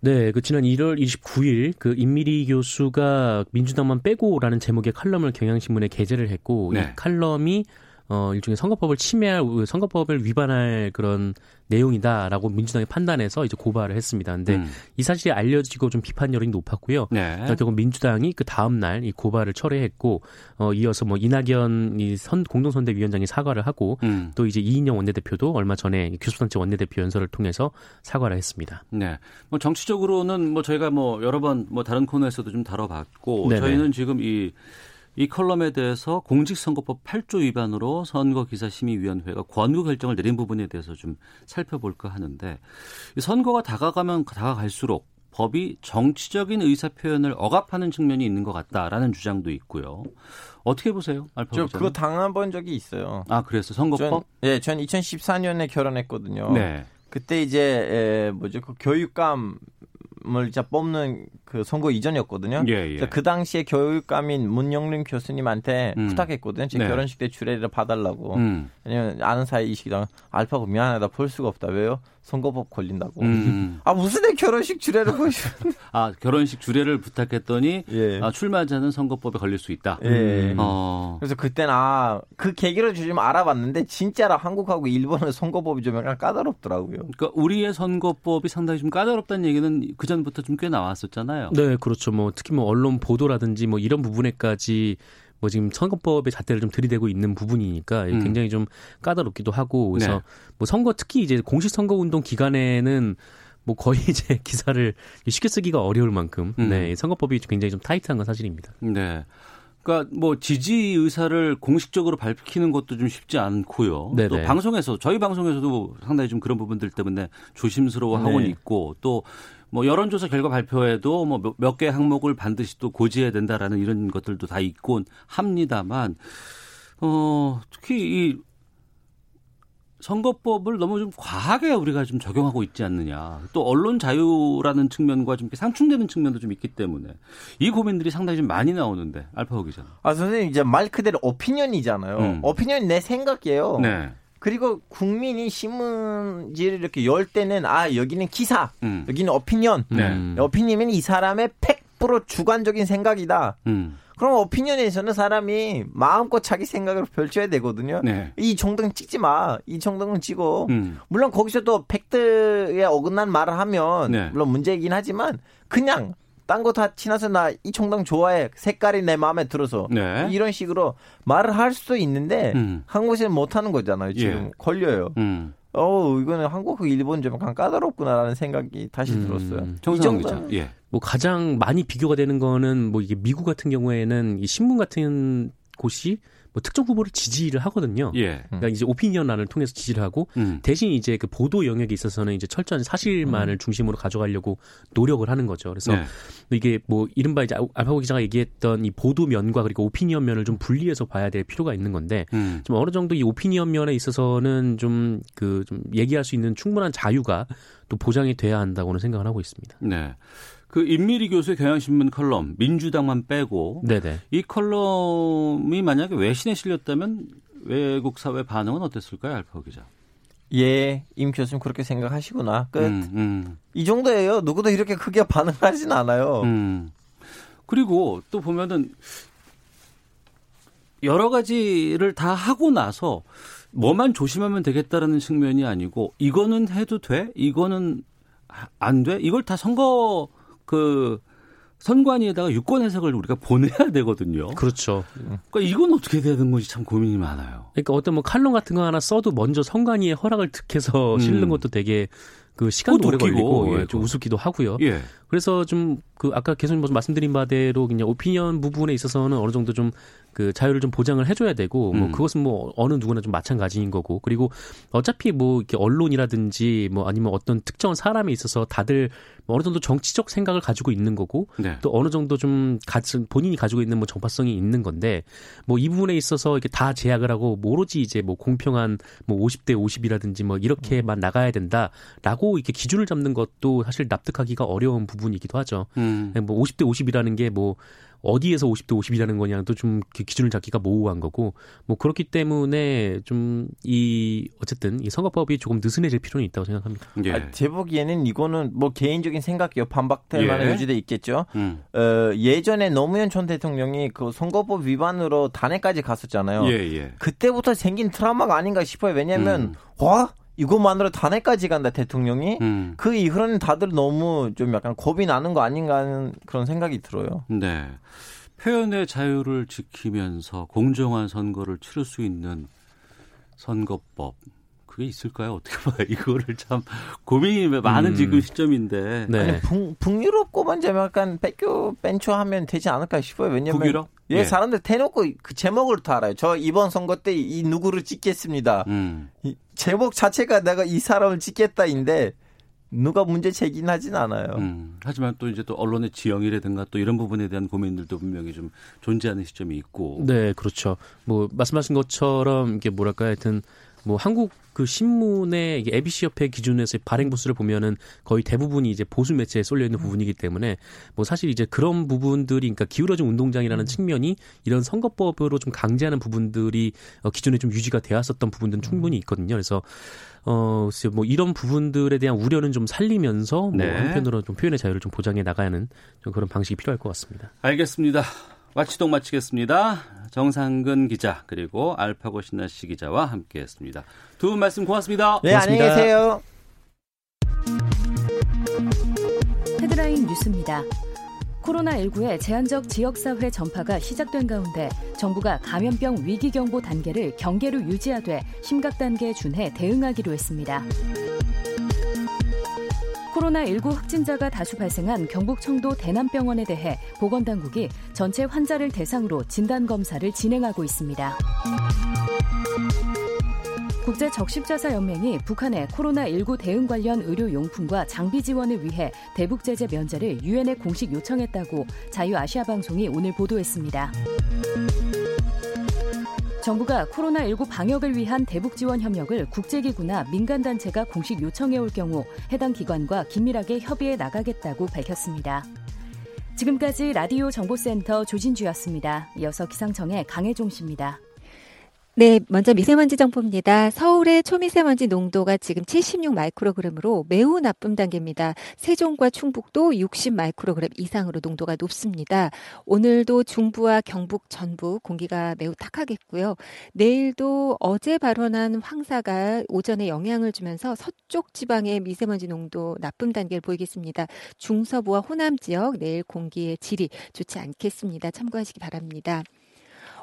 네, 그 지난 1월 29일 그 임미리 교수가 민주당만 빼고라는 제목의 칼럼을 경향신문에 게재를 했고 네. 이 칼럼이 어 일종의 선거법을 침해할 선거법을 위반할 그런 내용이다라고 민주당이 판단해서 이제 고발을 했습니다. 근데 음. 이 사실이 알려지고 좀 비판 여론이 높았고요. 네. 그러니까 결국 민주당이 그 다음 날 이 고발을 철회했고 어 이어서 뭐 이낙연 이 선 공동선대위원장이 사과를 하고 음. 또 이제 이인영 원내대표도 얼마 전에 교수단체 원내대표 연설을 통해서 사과를 했습니다. 네. 뭐 정치적으로는 뭐 저희가 뭐 여러 번 뭐 다른 코너에서도 좀 다뤄봤고 네네. 저희는 지금 이, 이 컬럼에 대해서 공직선거법 8조 위반으로 선거기사심의위원회가 권고 결정을 내린 부분에 대해서 좀 살펴볼까 하는데 이 선거가 다가가면 다가갈수록 법이 정치적인 의사 표현을 억압하는 측면이 있는 것 같다라는 주장도 있고요. 어떻게 보세요, 알파 저? 그거 당한 적이 있어요. 아 그래서 전, 선거법? 예, 전 2014년에 결혼했거든요. 네. 그때 이제 에, 뭐죠 그 교육감 을 이제 뽑는 그 선거 이전이었거든요. 예, 예. 그 당시에 교육감인 문영림 교수님한테 음. 부탁했거든요. 제 네. 결혼식 때 주례를 봐달라고. 음. 왜냐면 아는 사이이시기도 알파고 미안하다 볼 수가 없다. 왜요? 선거법 걸린다고. 음. 아 무슨 내 결혼식 주례를 보시? 아 결혼식 주례를 부탁했더니 예. 아, 출마자는 선거법에 걸릴 수 있다. 예. 어. 그래서 그때는 아, 그 계기로 좀 알아봤는데 진짜로 한국하고 일본의 선거법이 좀 약간 까다롭더라고요. 그러니까 우리의 선거법이 상당히 좀 까다롭다는 얘기는 그 전부터 좀 꽤 나왔었잖아요. 네, 그렇죠. 뭐 특히 뭐 언론 보도라든지 뭐 이런 부분에까지 뭐 지금 선거법의 잣대를 좀 들이대고 있는 부분이니까 음. 굉장히 좀 까다롭기도 하고 그래서 네. 뭐 선거 특히 이제 공식 선거 운동 기간에는 뭐 거의 이제 기사를 쉽게 쓰기가 어려울 만큼 음. 네, 선거법이 굉장히 좀 타이트한 건 사실입니다. 네. 그러니까 뭐 지지 의사를 공식적으로 밝히는 것도 좀 쉽지 않고요. 네네. 또 방송에서 저희 방송에서도 상당히 좀 그런 부분들 때문에 조심스러워하고 네. 있고 또 뭐 여론조사 결과 발표에도 뭐 몇 개 항목을 반드시 또 고지해야 된다라는 이런 것들도 다 있곤 합니다만 어 특히 이 선거법을 너무 좀 과하게 우리가 좀 적용하고 있지 않느냐. 또 언론 자유라는 측면과 좀 상충되는 측면도 좀 있기 때문에 이 고민들이 상당히 좀 많이 나오는데 알파고 기자. 아 선생님 이제 말 그대로 오피니언이잖아요. 음. 오피니언 내 생각이에요. 네. 그리고 국민이 신문지를 이렇게 열 때는 아 여기는 기사, 음. 여기는 오피니언. 네. 음. 오피니언은 이 사람의 100% 주관적인 생각이다. 음. 그럼 오피니언에서는 사람이 마음껏 자기 생각을 펼쳐야 되거든요. 네. 이 정도는 찍지 마. 이 정도는 찍어. 음. 물론 거기서 또 팩트에 어긋난 말을 하면 네. 물론 문제이긴 하지만 그냥 딴거다 지나서 나이 총당 좋아해. 색깔이 내 마음에 들어서. 네. 이런 식으로 말을 할 수도 있는데 음. 한국에서는 못 하는 거잖아요. 지금 예. 걸려요. 음. 어, 이거는 한국하고 일본 좀 약간 까다롭구나라는 생각이 다시 음. 들었어요. 이 정상 기자. 예. 뭐 가장 많이 비교가 되는 거는 뭐 이게 미국 같은 경우에는 이 신문 같은 곳이 뭐 특정 후보를 지지를 하거든요. 예. 그러니까 이제 오피니언란을 통해서 지지를 하고 음. 대신 이제 그 보도 영역에 있어서는 이제 철저한 사실만을 중심으로 가져가려고 노력을 하는 거죠. 그래서 네. 이게 뭐 이른바 이제 알파고 기자가 얘기했던 이 보도 면과 그리고 오피니언 면을 좀 분리해서 봐야 될 필요가 있는 건데 음. 좀 어느 정도 이 오피니언 면에 있어서는 좀그 좀 얘기할 수 있는 충분한 자유가 또 보장이 돼야 한다고는 생각을 하고 있습니다. 네. 그 임미리 교수의 경향신문 컬럼 민주당만 빼고 네네. 이 컬럼이 만약에 외신에 실렸다면 외국 사회 반응은 어땠을까요, 알파고 기자? 예, 임 교수님 그렇게 생각하시구나. 끝. 음, 음. 이 정도예요. 누구도 이렇게 크게 반응하진 않아요. 음. 그리고 또 보면은 여러 가지를 다 하고 나서 뭐만 조심하면 되겠다라는 측면이 아니고 이거는 해도 돼? 이거는 안 돼? 이걸 다 선거 그 선관위에다가 유권 해석을 우리가 보내야 되거든요. 그렇죠. 그러니까 이건 어떻게 되는 건지 참 고민이 많아요. 그러니까 어떤 뭐 칼럼 같은 거 하나 써도 먼저 선관위의 허락을 득해서 음. 실는 것도 되게 그 시간도 오래 웃기고, 걸리고 예, 예, 좀. 우습기도 하고요. 예. 그래서 좀 그 아까 계속 말씀드린 바대로 그냥 오피니언 부분에 있어서는 어느 정도 좀그 자유를 좀 보장을 해줘야 되고 뭐 음. 그것은 뭐 어느 누구나 좀 마찬가지인 거고 그리고 어차피 뭐 이렇게 언론이라든지 뭐 아니면 어떤 특정한 사람에 있어서 다들 뭐 어느 정도 정치적 생각을 가지고 있는 거고 네. 또 어느 정도 좀 가진 본인이 가지고 있는 뭐 정파성이 있는 건데 뭐 이 부분에 있어서 이렇게 다 제약을 하고 뭐 오로지 이제 뭐 공평한 뭐 50대 50이라든지 뭐 이렇게만 나가야 된다라고 이렇게 기준을 잡는 것도 사실 납득하기가 어려운 부분이기도 하죠. 음. 뭐 50대 50이라는 게뭐 어디에서 50대 50이라는 거냐도 좀 이렇게 기준을 잡기가 모호한 거고 뭐 그렇기 때문에 좀 이 어쨌든 이 선거법이 조금 느슨해질 필요는 있다고 생각합니다. 예. 아, 제 보기에는 이거는 뭐 개인적인 생각이요. 반박될 예. 만한 여지도 있겠죠. 음. 어, 예전에 노무현 전 대통령이 그 선거법 위반으로 단해까지 갔었잖아요. 예, 예. 그때부터 생긴 트라우마가 아닌가 싶어요. 왜냐하면 음. 와 이것만으로 단해까지 간다 대통령이. 음. 그 이후로는 다들 너무 좀 약간 겁이 나는 거 아닌가 하는 그런 생각이 들어요. 네. 표현의 자유를 지키면서 공정한 선거를 치를 수 있는 선거법. 그게 있을까요? 어떻게 봐요? 이거를 참 고민이 많은 음. 지금 시점인데. 네. 아니, 북, 북유럽 거만 좀 약간 뺏겨 벤처 하면 되지 않을까 싶어요. 왜냐면 북유럽? 예, 예. 사람들 대놓고 그 제목을 다 알아요. 저 이번 선거 때 이 누구를 찍겠습니다. 음. 이 제목 자체가 내가 이 사람을 찍겠다인데 누가 문제 제기하진 않아요. 음. 하지만 또 이제 또 언론의 지형이라든가 또 이런 부분에 대한 고민들도 분명히 좀 존재하는 시점이 있고. 네, 그렇죠. 뭐 말씀하신 것처럼 이게 뭐랄까 하여튼 뭐 한국 그 신문의 이게 ABC 협회 기준에서 발행 부수를 보면은 거의 대부분이 이제 보수 매체에 쏠려 있는 부분이기 때문에 뭐 사실 이제 그런 부분들이 그러니까 기울어진 운동장이라는 측면이 이런 선거법으로 좀 강제하는 부분들이 어, 기존에 좀 유지가 되었었던 부분들은 충분히 있거든요. 그래서 어, 뭐 이런 부분들에 대한 우려는 좀 살리면서 뭐 네. 한편으로 좀 표현의 자유를 좀 보장해 나가야 하는 좀 그런 방식이 필요할 것 같습니다. 알겠습니다. 마치동 마치겠습니다. 정상근 기자 그리고 알파고 신나 씨 기자와 함께했습니다. 두 분 말씀 고맙습니다. 네, 안녕히 고맙습니다. 계세요. 헤드라인 뉴스입니다. 코로나19의 제한적 지역사회 전파가 시작된 가운데 정부가 감염병 위기경보 단계를 경계로 유지하되 심각 단계에 준해 대응하기로 했습니다. 코로나19 확진자가 다수 발생한 경북 청도 대남병원에 대해 보건당국이 전체 환자를 대상으로 진단검사를 진행하고 있습니다. 국제적십자사연맹이 북한의 코로나19 대응 관련 의료용품과 장비 지원을 위해 대북 제재 면제를 유엔에 공식 요청했다고 자유아시아방송이 오늘 보도했습니다. 정부가 코로나19 방역을 위한 대북 지원 협력을 국제기구나 민간단체가 공식 요청해 올 경우 해당 기관과 긴밀하게 협의해 나가겠다고 밝혔습니다. 지금까지 라디오 정보센터 조진주였습니다. 이어서 기상청의 강혜종 씨입니다. 네, 먼저 미세먼지 정보입니다. 서울의 초미세먼지 농도가 지금 76 마이크로그램으로 매우 나쁨 단계입니다. 세종과 충북도 60 마이크로그램 이상으로 농도가 높습니다. 오늘도 중부와 경북, 전북 공기가 매우 탁하겠고요. 내일도 어제 발원한 황사가 오전에 영향을 주면서 서쪽 지방의 미세먼지 농도 나쁨 단계를 보이겠습니다. 중서부와 호남 지역 내일 공기의 질이 좋지 않겠습니다. 참고하시기 바랍니다.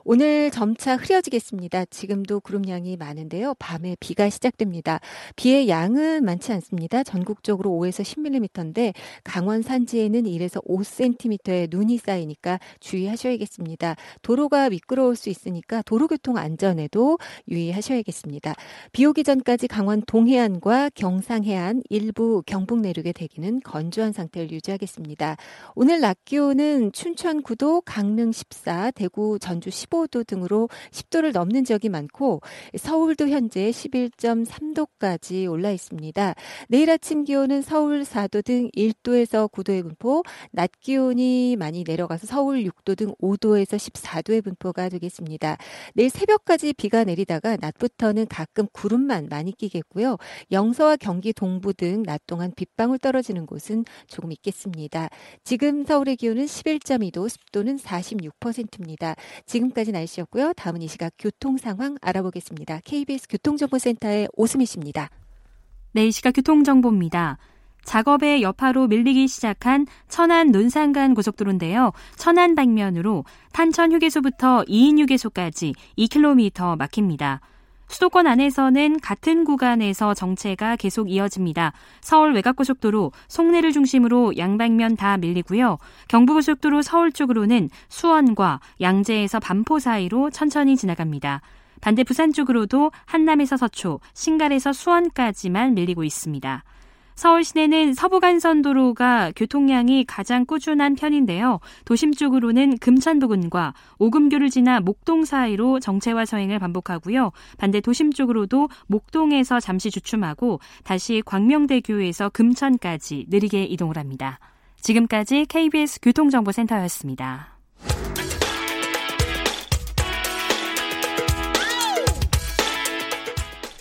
오늘 점차 흐려지겠습니다. 지금도 구름량이 많은데요. 밤에 비가 시작됩니다. 비의 양은 많지 않습니다. 전국적으로 5에서 10mm인데 강원 산지에는 1에서 5cm의 눈이 쌓이니까 주의하셔야겠습니다. 도로가 미끄러울 수 있으니까 도로교통 안전에도 유의하셔야겠습니다. 비 오기 전까지 강원 동해안과 경상 해안 일부 경북 내륙의 대기는 건조한 상태를 유지하겠습니다. 오늘 낮 기온은 춘천 9도, 강릉 14, 대구 전주 15 15도 등으로 10도를 넘는 지역이 많고 서울도 현재 11.3도까지 올라 있습니다. 내일 아침 기온은 서울 4도 등 1도에서 9도의 분포, 낮 기온이 많이 내려가서 서울 6도 등 5도에서 14도의 분포가 되겠습니다. 내일 새벽까지 비가 내리다가 낮부터는 가끔 구름만 많이 끼겠고요. 영서와 경기 동부 등 낮 동안 빗방울 떨어지는 곳은 조금 있겠습니다. 지금 서울의 기온은 11.2도, 습도는 46%입니다. 지금까 지 지금까지 날씨였고요. 다음은 이 시각 교통 상황 알아보겠습니다. KBS 교통정보센터의 오수미 씨입니다. 네, 이 시각 교통정보입니다. 작업의 여파로 밀리기 시작한 천안 논산간 고속도로인데요. 천안 방면으로 탄천 휴게소부터 이인 휴게소까지 2km 막힙니다. 수도권 안에서는 같은 구간에서 정체가 계속 이어집니다. 서울 외곽고속도로 송내를 중심으로 양방면 다 밀리고요. 경부고속도로 서울 쪽으로는 수원과 양재에서 반포 사이로 천천히 지나갑니다. 반대 부산 쪽으로도 한남에서 서초, 신갈에서 수원까지만 밀리고 있습니다. 서울 시내는 서부간선도로가 교통량이 가장 꾸준한 편인데요. 도심 쪽으로는 금천 부근과 오금교를 지나 목동 사이로 정체와 서행을 반복하고요. 반대 도심 쪽으로도 목동에서 잠시 주춤하고 다시 광명대교에서 금천까지 느리게 이동을 합니다. 지금까지 KBS 교통정보센터였습니다.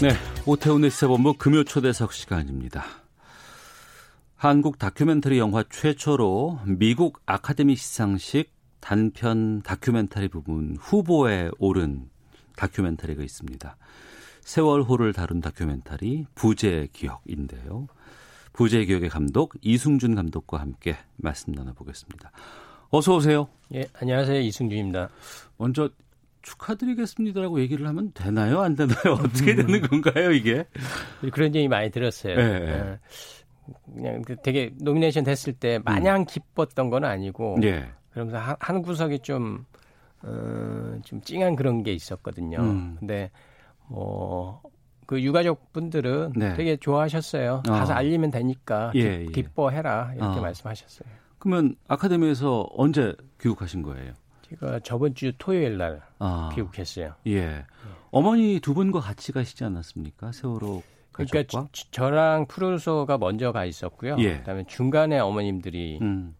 네, 오태훈의 시사본부 금요 초대석 시간입니다. 한국 다큐멘터리 영화 최초로 미국 아카데미 시상식 단편 다큐멘터리 부분 후보에 오른 다큐멘터리가 있습니다. 세월호를 다룬 다큐멘터리 부재의 기억인데요. 부재의 기억의 감독 이승준 감독과 함께 말씀 나눠보겠습니다. 어서 오세요. 예, 안녕하세요. 이승준입니다. 먼저 축하드리겠습니다라고 얘기를 하면 되나요? 안 되나요? 어떻게 되는 건가요, 이게? 그런 얘기 많이 들었어요. 네. 네. 그냥 그 되게 노미네이션 됐을 때 마냥 음. 기뻤던 건 아니고 예. 그러면서 한, 한 구석이 좀, 어, 좀 찡한 그런 게 있었거든요. 음. 근데 뭐, 그 유가족 분들은 네. 되게 좋아하셨어요. 어. 가서 알리면 되니까 예, 기, 예. 뻐해라 이렇게 어. 말씀하셨어요. 그러면 아카데미에서 언제 귀국하신 거예요? 제가 저번 주 토요일 날 아. 귀국했어요. 예. 어머니 두 분과 같이 가시지 않았습니까? 세월호 그러니까 저, 저랑 프로듀서가 먼저 가 있었고요. 예. 그다음에 중간에 어머님들이 음.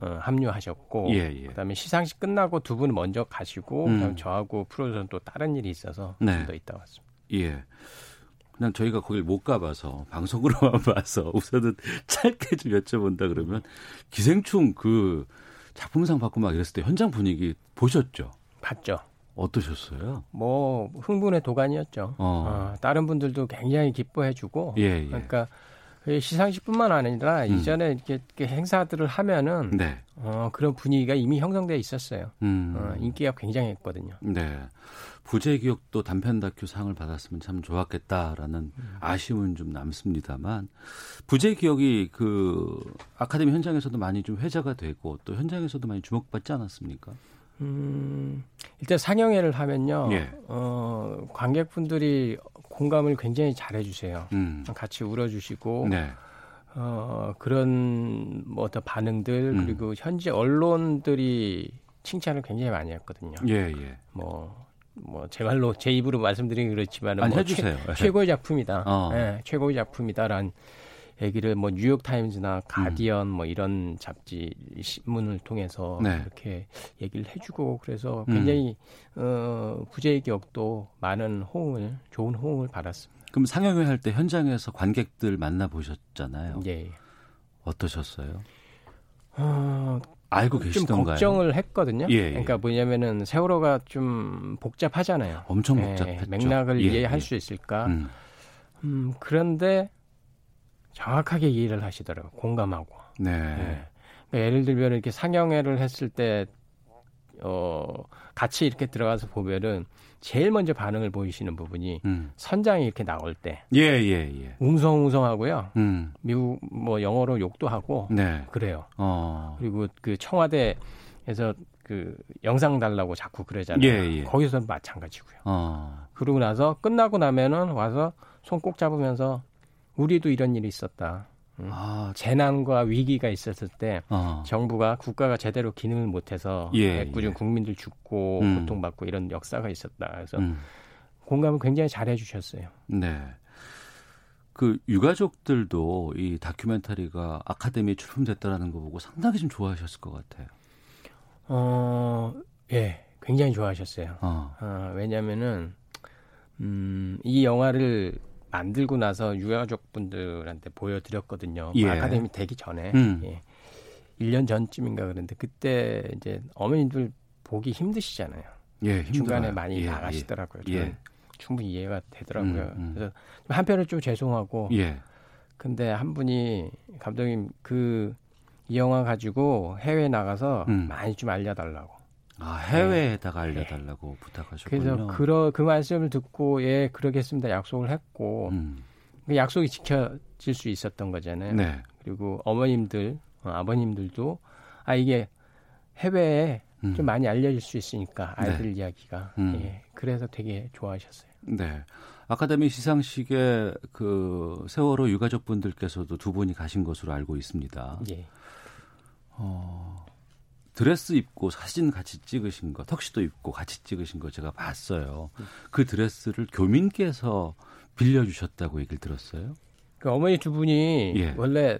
어, 합류하셨고 예, 예. 그다음에 시상식 끝나고 두 분 먼저 가시고 음. 그다음 저하고 프로듀서는 또 다른 일이 있어서 네. 좀더 있다 왔습니다. 예. 그냥 저희가 거길 못 가봐서 방송으로만 봐서 우선은 짧게 좀 여쭤본다 그러면 기생충 그 작품상 받고 막 이랬을 때 현장 분위기 보셨죠? 봤죠. 어떠셨어요? 뭐 흥분의 도가니였죠. 어. 어, 다른 분들도 굉장히 기뻐해주고, 예, 예. 그러니까 시상식뿐만 아니라 음. 이전에 이렇게, 이렇게, 행사들을 하면은 네. 어, 그런 분위기가 이미 형성돼 있었어요. 음. 어, 인기가 굉장했거든요. 네. 부재 기억도 단편 다큐 상을 받았으면 참 좋았겠다라는 음. 아쉬움은 좀 남습니다만 부재 기억이 그 아카데미 현장에서도 많이 좀 회자가 되고 또 현장에서도 많이 주목받지 않았습니까? 음, 일단 상영회를 하면요, 예. 어, 관객분들이 공감을 굉장히 잘해주세요. 음. 같이 울어주시고, 네. 어, 그런 뭐 어떤 반응들 음. 그리고 현지 언론들이 칭찬을 굉장히 많이 했거든요. 예, 예. 뭐, 뭐, 제 말로, 제 입으로 말씀드리기 그렇지만, 뭐 해주세요. 최, 고의 작품이다. 어. 네, 최고의 작품이다라는 얘기를 뭐 뉴욕 타임즈나 가디언 음. 뭐 이런 잡지 신문을 통해서 네. 이렇게 얘기를 해주고 그래서 음. 굉장히 음. 어, 부재의 기억도 많은 호응을 좋은 호응을 받았습니다. 그럼 상영회 할 때 현장에서 관객들 만나 보셨잖아요. 예. 어떠셨어요? 어, 알고 계시던가요? 좀 걱정을 했거든요. 예, 예. 그러니까 뭐냐면은 세월호가 좀 복잡하잖아요. 엄청 예, 복잡했죠. 맥락을 예, 이해할 예. 수 있을까? 음. 음, 그런데 정확하게 이해를 하시더라고요. 공감하고. 네. 네. 그러니까 예를 들면 이렇게 상영회를 했을 때, 어, 같이 이렇게 들어가서 보면은 제일 먼저 반응을 보이시는 부분이 음. 선장이 이렇게 나올 때. 예, 예, 예. 웅성웅성하고요. 음. 미국 뭐 영어로 욕도 하고. 네. 그래요. 어. 그리고 그 청와대에서 그 영상 달라고 자꾸 그러잖아요. 예, 예. 거기서는 마찬가지고요. 어. 그러고 나서 끝나고 나면은 와서 손 꼭 잡으면서 우리도 이런 일이 있었다. 음. 아, 재난과 위기가 있었을 때 어. 정부가 국가가 제대로 기능을 못해서 예, 애꿎은 예. 국민들 죽고 음. 고통받고 이런 역사가 있었다. 그래서 음. 공감을 굉장히 잘 해 주셨어요. 네. 그 유가족들도 이 다큐멘터리가 아카데미에 출품됐다라는 거 보고 상당히 좀 좋아하셨을 것 같아요. 어, 예, 굉장히 좋아하셨어요. 어. 어 왜냐면은 음, 이 영화를 만들고 나서 유가족분들한테 보여드렸거든요. 예. 아카데미 되기 전에. 음. 예. 1년 전쯤인가 그런데 그때 이제 어머님들 보기 힘드시잖아요. 예, 중간에 많이 예, 나가시더라고요. 예. 충분히 이해가 되더라고요. 음, 음. 그래서 한편으로 좀 죄송하고. 예. 근데 한 분이 감독님 그 이 영화 가지고 해외 나가서 음. 많이 좀 알려달라고. 아, 해외에다가 네. 알려달라고 네. 부탁하셨군요. 그래서 그러, 그 말씀을 듣고 예 그러겠습니다 약속을 했고 음. 그 약속이 지켜질 수 있었던 거잖아요. 네. 그리고 어머님들 어, 아버님들도 아 이게 해외에 음. 좀 많이 알려질 수 있으니까 아이들 네. 이야기가 음. 예 그래서 되게 좋아하셨어요. 네. 아카데미 시상식에 그 세월호 유가족 분들께서도 두 분이 가신 것으로 알고 있습니다. 예. 어, 드레스 입고 사진 같이 찍으신 거, 턱시도 입고 같이 찍으신 거 제가 봤어요. 그 드레스를 교민께서 빌려주셨다고 얘기를 들었어요. 그 어머니 두 분이 예. 원래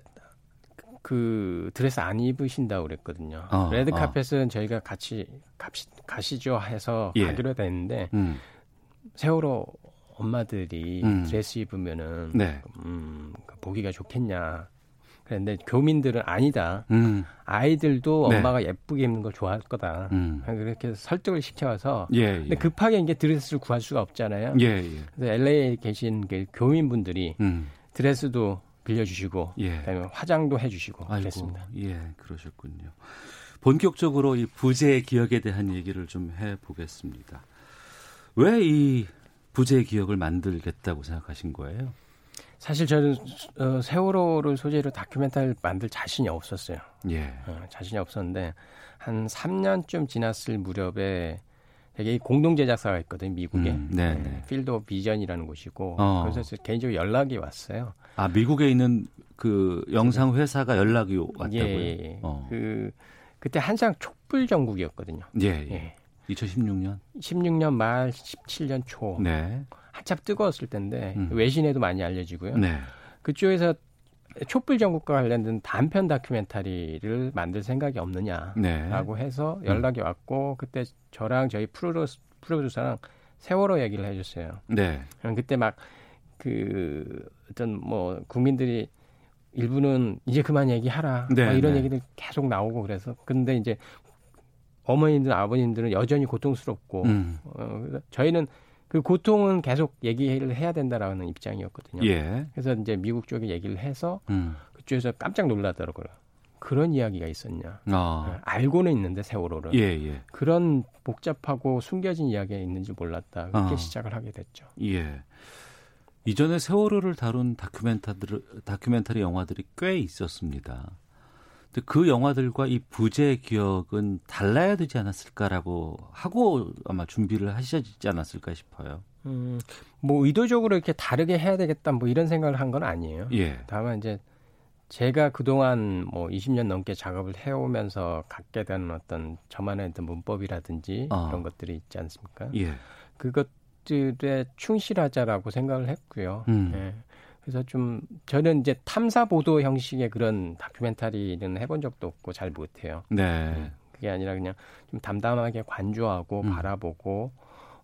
그 드레스 안 입으신다고 그랬거든요. 어, 레드 어. 카펫은 어. 저희가 같이 가시, 가시죠 해서 예. 가기로 됐는데 음. 세월호 엄마들이 음. 드레스 입으면은 네. 음, 그 보기가 좋겠냐. 그런데 교민들은 아니다. 음. 아이들도 네. 엄마가 예쁘게 입는 걸 좋아할 거다. 음. 그렇게 설득을 시켜서. 예, 예. 근데 급하게 이제 드레스를 구할 수가 없잖아요. 예, 예. 그래서 LA에 계신 그 교민분들이 음. 드레스도 빌려주시고, 예. 그다음에 화장도 해주시고 아이고, 그랬습니다. 예, 그러셨군요. 본격적으로 이 부재의 기억에 대한 얘기를 좀 해보겠습니다. 왜 이 부재의 기억을 만들겠다고 생각하신 거예요? 사실 저는 어, 세월호를 소재로 다큐멘터리를 만들 자신이 없었어요. 예. 어, 자신이 없었는데 한 3년쯤 지났을 무렵에 되게 공동 제작사가 있거든요, 미국에. 음, 네, 네. Field of Vision이라는 곳이고. 어. 그래서 개인적으로 연락이 왔어요. 아, 미국에 있는 그 영상 회사가 연락이 왔다고요? 예, 예. 예. 어. 그 그때 한창 촛불 정국이었거든요. 예, 예. 예. 2016년? 16년 말 17년 초. 네. 한참 뜨거웠을 텐데 음. 외신에도 많이 알려지고요. 네. 그쪽에서 촛불 전국과 관련된 단편 다큐멘터리를 만들 생각이 없느냐라고 네. 해서 연락이 음. 왔고 그때 저랑 저희 프로듀스, 프로듀서랑 세월호 얘기를 해줬어요. 네. 그때 막 그 어떤 뭐 국민들이 일부는 이제 그만 얘기하라 네, 뭐 이런 네. 얘기들 계속 나오고 그래서 근데 이제 어머님들 아버님들은 여전히 고통스럽고 음. 어, 저희는 그 고통은 계속 얘기를 해야 된다라는 입장이었거든요. 예. 그래서 이제 미국 쪽에 얘기를 해서 음. 그쪽에서 깜짝 놀라더라고요. 그런 이야기가 있었냐. 아. 알고는 있는데 세월호를 예, 예. 그런 복잡하고 숨겨진 이야기가 있는지 몰랐다. 그렇게 아. 시작을 하게 됐죠. 예. 이전에 세월호를 다룬 다큐멘터리, 다큐멘터리 영화들이 꽤 있었습니다. 그 영화들과 이 부제의 기억은 달라야 되지 않았을까라고 하고 아마 준비를 하시지 않았을까 싶어요. 음, 뭐 의도적으로 이렇게 다르게 해야 되겠다 뭐 이런 생각을 한 건 아니에요. 예. 다만 이제 제가 그동안 뭐 20년 넘게 작업을 해오면서 갖게 되는 어떤 저만의 어떤 문법이라든지 아. 그런 것들이 있지 않습니까? 예. 그것들에 충실하자라고 생각을 했고요. 음. 예. 그래서 좀 저는 이제 탐사 보도 형식의 그런 다큐멘터리는 해본 적도 없고 잘 못해요. 네. 그게 아니라 그냥 좀 담담하게 관조하고 음. 바라보고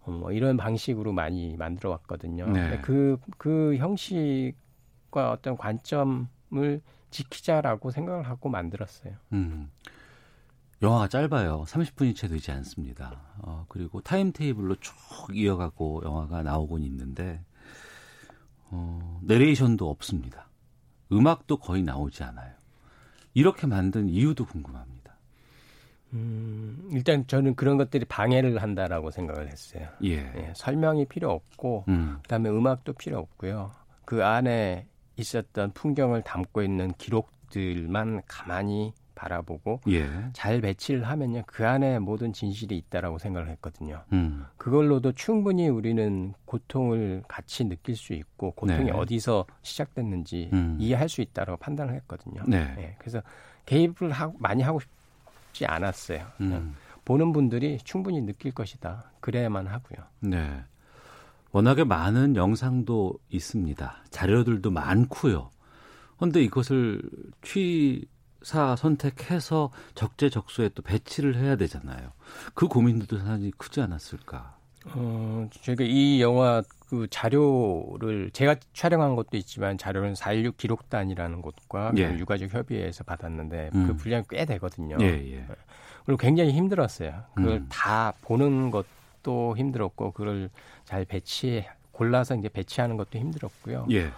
어, 뭐 이런 방식으로 많이 만들어 왔거든요. 네. 근데 그, 그 형식과 어떤 관점을 지키자라고 생각을 하고 만들었어요. 음. 영화가 짧아요. 30분이 채 되지 않습니다. 어, 그리고 timetable로 쭉 이어가고 영화가 나오곤 있는데, 어, 내레이션도 없습니다. 음악도 거의 나오지 않아요. 이렇게 만든 이유도 궁금합니다. 음, 일단 저는 그런 것들이 방해를 한다라고 생각을 했어요. 예. 예, 설명이 필요 없고, 음, 그다음에 음악도 필요 없고요. 그 안에 있었던 풍경을 담고 있는 기록들만 가만히 바라보고 예. 잘 배치를 하면요 그 안에 모든 진실이 있다라고 생각을 했거든요. 음, 그걸로도 충분히 우리는 고통을 같이 느낄 수 있고 고통이 네. 어디서 시작됐는지 음. 이해할 수 있다라고 판단을 했거든요. 네. 예, 그래서 개입을 하고 많이 하고 싶지 않았어요. 음, 보는 분들이 충분히 느낄 것이다. 그래야만 하고요. 네. 워낙에 많은 영상도 있습니다. 자료들도 많고요. 그런데 이것을 취 사 선택해서 적재적소에 또 배치를 해야 되잖아요. 그 고민도 상당히 크지 않았을까? 어, 저희가 이 영화 그 자료를 제가 촬영한 것도 있지만 자료는 4.16 기록단이라는 곳과 예. 그 유가족 협의회에서 받았는데 음. 그 분량이 꽤 되거든요. 예, 예. 그리고 굉장히 힘들었어요. 그걸 음. 다 보는 것도 힘들었고 그걸 잘 배치 골라서 이제 배치하는 것도 힘들었고요. 예.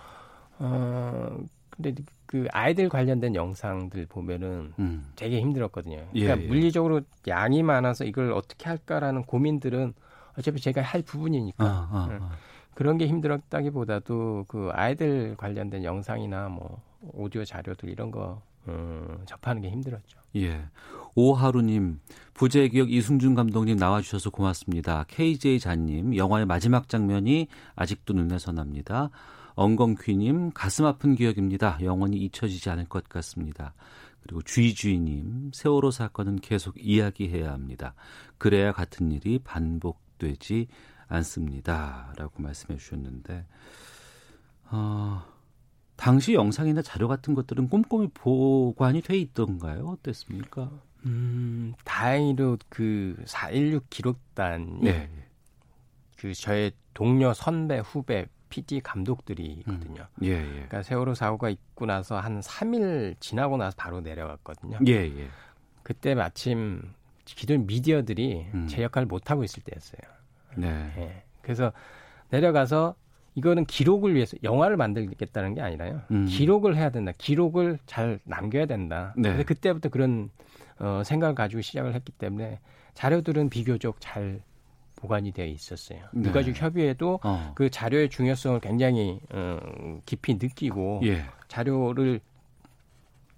어, 근데 그 아이들 관련된 영상들 보면은 음. 되게 힘들었거든요. 예, 그러니까 예. 물리적으로 양이 많아서 이걸 어떻게 할까라는 고민들은 어차피 제가 할 부분이니까 아, 아, 응. 아. 그런 게 힘들었다기보다도 그 아이들 관련된 영상이나 뭐 오디오 자료들 이런 거 음, 접하는 게 힘들었죠. 예. 오하루님, 부재의 기억 이승준 감독님 나와주셔서 고맙습니다. KJ 자님, 영화의 마지막 장면이 아직도 눈에 선합니다. 엉겅퀴님, 가슴 아픈 기억입니다. 영원히 잊혀지지 않을 것 같습니다. 그리고 쥐쥐님, 세월호 사건은 계속 이야기해야 합니다. 그래야 같은 일이 반복되지 않습니다. 라고 말씀해 주셨는데, 어, 당시 영상이나 자료 같은 것들은 꼼꼼히 보관이 돼 있던가요? 어땠습니까? 음, 다행히도 그 4.16 기록단이 네. 그 저의 동료 선배 후배 PD 감독들이거든요. 예, 예. 그러니까 세월호 사고가 있고 나서 한 3일 지나고 나서 바로 내려갔거든요. 예, 예. 그때 마침 기존 미디어들이 음. 제 역할을 못 하고 있을 때였어요. 네. 예. 그래서 내려가서 이거는 기록을 위해서 영화를 만들겠다는 게 아니라요. 음. 기록을 해야 된다. 기록을 잘 남겨야 된다. 네. 그래서 그때부터 그런 어, 생각을 가지고 시작을 했기 때문에 자료들은 비교적 잘 보관이 되어 있었어요. 네. 유가족 협의회도 어. 그 자료의 중요성을 굉장히 어, 깊이 느끼고 예. 자료를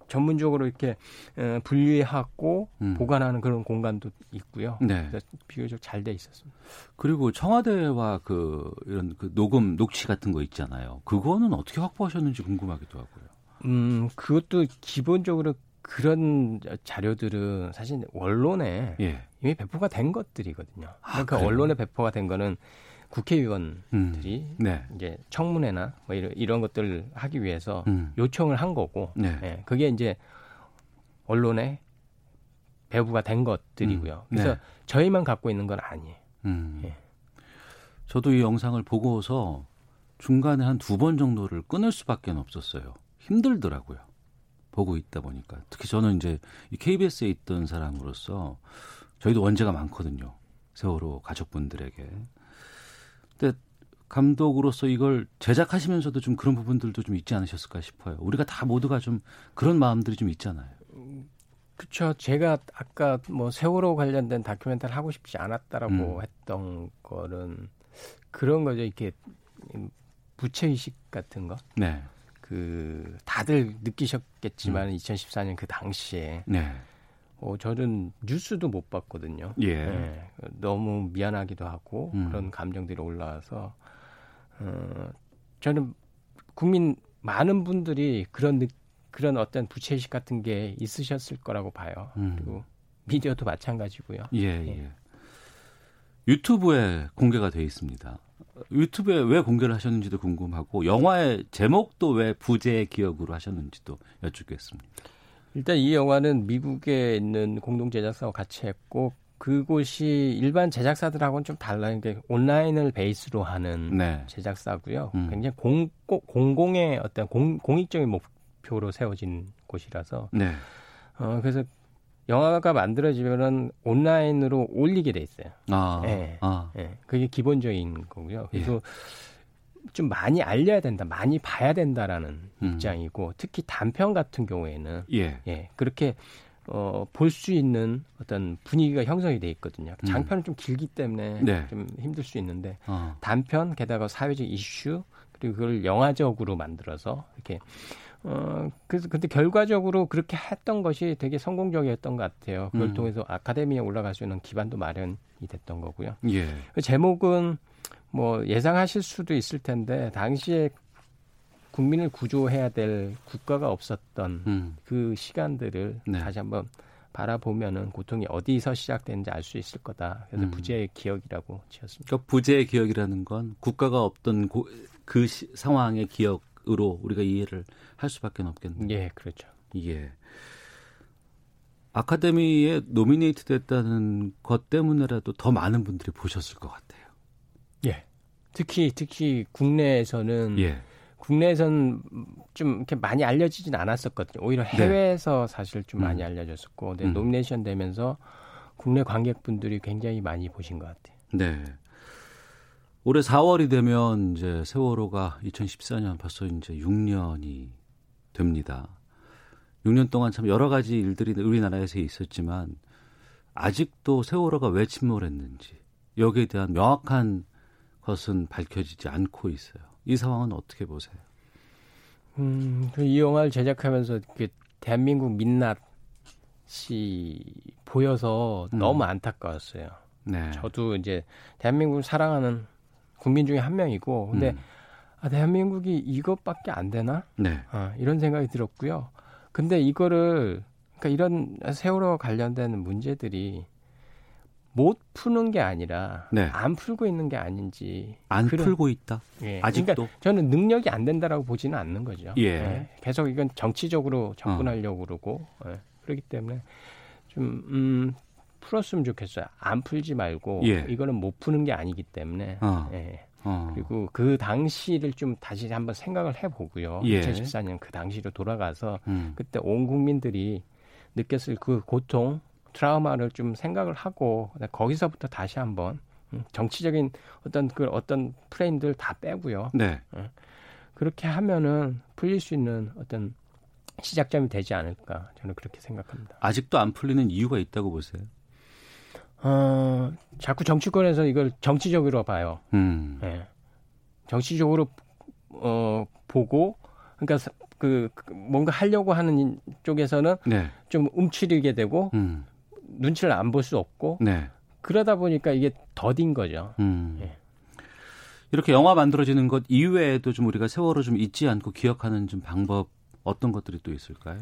전문적으로 이렇게 어, 분리하고 음. 보관하는 그런 공간도 있고요. 네. 비교적 잘 돼 있었습니다. 그리고 청와대와 그 이런 그 녹음 녹취 같은 거 있잖아요. 그거는 어떻게 확보하셨는지 궁금하기도 하고요. 음, 그것도 기본적으로 그런 자료들은 사실 언론에 예. 이미 배포가 된 것들이거든요. 아, 그러니까 그래요? 언론에 배포가 된 거는 국회의원들이 음. 네. 이제 청문회나 뭐 이런, 이런 것들을 하기 위해서 음. 요청을 한 거고, 네. 예, 그게 이제 언론에 배부가 된 것들이고요. 음. 그래서 네. 저희만 갖고 있는 건 아니에요. 음. 예. 저도 이 영상을 보고서 중간에 한 두 번 정도를 끊을 수밖에 없었어요. 힘들더라고요. 보고 있다 보니까 특히 저는 이제 이 KBS에 있던 사람으로서 저희도 원제가 많거든요. 세월호 가족분들에게. 근데 감독으로서 이걸 제작하시면서도 좀 그런 부분들도 좀 있지 않으셨을까 싶어요. 우리가 다 모두가 좀 그런 마음들이 좀 있잖아요. 그렇죠. 제가 아까 뭐 세월호 관련된 다큐멘터리를 하고 싶지 않았다라고 음. 했던 거는 그런 거죠. 이렇게 부채 의식 같은 거. 네. 그 다들 느끼셨겠지만 음. 2014년 그 당시에 네. 어, 저는 뉴스도 못 봤거든요. 예. 네. 너무 미안하기도 하고 음. 그런 감정들이 올라와서 어, 저는 국민 많은 분들이 그런 느, 그런 어떤 부채의식 같은 게 있으셨을 거라고 봐요. 음. 그리고 미디어도 마찬가지고요. 예, 예, 예. 유튜브에 공개가 돼 있습니다. 유튜브에 왜 공개를 하셨는지도 궁금하고 영화의 제목도 왜 부재의 기억으로 하셨는지도 여쭙겠습니다. 일단 이 영화는 미국에 있는 공동 제작사와 같이 했고 그곳이 일반 제작사들하고는 좀 달라요. 게 온라인을 베이스로 하는 네. 제작사고요. 음. 굉장히 공, 공공의 어떤 공, 공익적인 목표로 세워진 곳이라서. 네. 어, 그래서 영화가 만들어지면은 온라인으로 올리게 돼 있어요. 아, 네. 아. 네. 그게 기본적인 거고요. 그래서 예. 좀 많이 알려야 된다, 많이 봐야 된다라는 음. 입장이고 특히 단편 같은 경우에는 예, 예 그렇게 어, 볼 수 있는 어떤 분위기가 형성이 돼 있거든요. 음. 장편은 음. 좀 길기 때문에 네. 좀 힘들 수 있는데 어. 단편 게다가 사회적 이슈 그리고 그걸 영화적으로 만들어서 이렇게 어 그래서 근데 결과적으로 그렇게 했던 것이 되게 성공적이었던 것 같아요. 그걸 음. 통해서 아카데미에 올라갈 수 있는 기반도 마련이 됐던 거고요. 예. 그 제목은 뭐 예상하실 수도 있을 텐데 당시에 국민을 구조해야 될 국가가 없었던 음. 그 시간들을 네. 다시 한번 바라보면은 고통이 어디서 시작되는지 알 수 있을 거다. 그래서 음. 부재의 기억이라고 지었습니다. 그러니까 부재의 기억이라는 건 국가가 없던 고, 그 시, 상황의 기억으로 우리가 이해를 할 수밖에 없겠네요. 예, 그렇죠. 예. 아카데미에 nominate 됐다는 것 때문에라도 더 많은 분들이 보셨을 것 같아요. 예. 특히 특히 국내에서는 예. 국내에선 좀 이렇게 많이 알려지진 않았었거든요. 오히려 네. 해외에서 네. 사실 좀 많이 음. 알려졌었고, 근데 음. nomination 되면서 국내 관객분들이 굉장히 많이 보신 것 같아요. 네. 올해 4월이 되면 이제 세월호가 2014년 벌써 이제 6년이 됩니다. 6년 동안 참 여러 가지 일들이 우리나라에서 있었지만 아직도 세월호가 왜 침몰했는지 여기에 대한 명확한 것은 밝혀지지 않고 있어요. 이 상황은 어떻게 보세요? 음, 그이 영화를 제작하면서 그 대한민국 민낯이 보여서 음. 너무 안타까웠어요. 네. 저도 이제 대한민국을 사랑하는 국민 중에 한 명이고, 근데 음. 아, 대한민국이 이것밖에 안 되나? 네. 아, 이런 생각이 들었고요. 근데 이거를 그러니까 이런 세월호 관련된 문제들이 못 푸는 게 아니라 네. 안 풀고 있는 게 아닌지 안 그런, 풀고 있다. 예. 아직도 그러니까 저는 능력이 안 된다라고 보지는 않는 거죠. 예. 예. 계속 이건 정치적으로 접근하려고 어. 그러고 예. 그렇기 때문에 좀 음, 풀었으면 좋겠어요. 안 풀지 말고 예. 이거는 못 푸는 게 아니기 때문에 어. 예. 어. 그리고 그 당시를 좀 다시 한번 생각을 해보고요. 2014년 예. 그 당시로 돌아가서 음. 그때 온 국민들이 느꼈을 그 고통 트라우마를 좀 생각을 하고 거기서부터 다시 한번 음, 정치적인 어떤 그 어떤 프레임들 다 빼고요. 네. 어, 그렇게 하면은 풀릴 수 있는 어떤 시작점이 되지 않을까 저는 그렇게 생각합니다. 아직도 안 풀리는 이유가 있다고 보세요? 어, 자꾸 정치권에서 이걸 정치적으로 봐요. 음. 네. 정치적으로 어 보고 그러니까 그, 그 뭔가 하려고 하는 쪽에서는 네. 좀 움츠리게 되고 음. 눈치를 안 볼 수 없고 네. 그러다 보니까 이게 더딘 거죠. 음. 예. 이렇게 영화 만들어지는 것 이외에도 좀 우리가 세월호 좀 잊지 않고 기억하는 좀 방법 어떤 것들이 또 있을까요?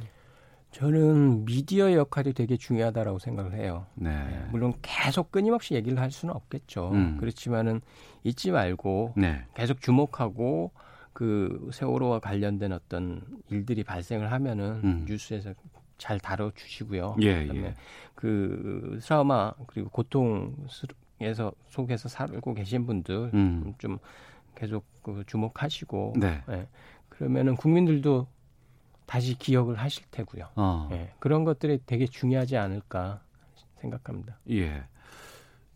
저는 미디어의 역할이 되게 중요하다라고 생각을 해요. 네. 예, 물론 계속 끊임없이 얘기를 할 수는 없겠죠. 음. 그렇지만은 잊지 말고 네. 계속 주목하고 그 세월호와 관련된 어떤 일들이 발생을 하면은 음. 뉴스에서 잘 다뤄주시고요. 예, 그다음에 예. 그 트라우마 그리고 고통에서 속에서 살고 계신 분들 음. 좀 계속 그 주목하시고 네. 예. 그러면은 국민들도 다시 기억을 하실 테고요. 어. 예. 그런 것들이 되게 중요하지 않을까 생각합니다. 예.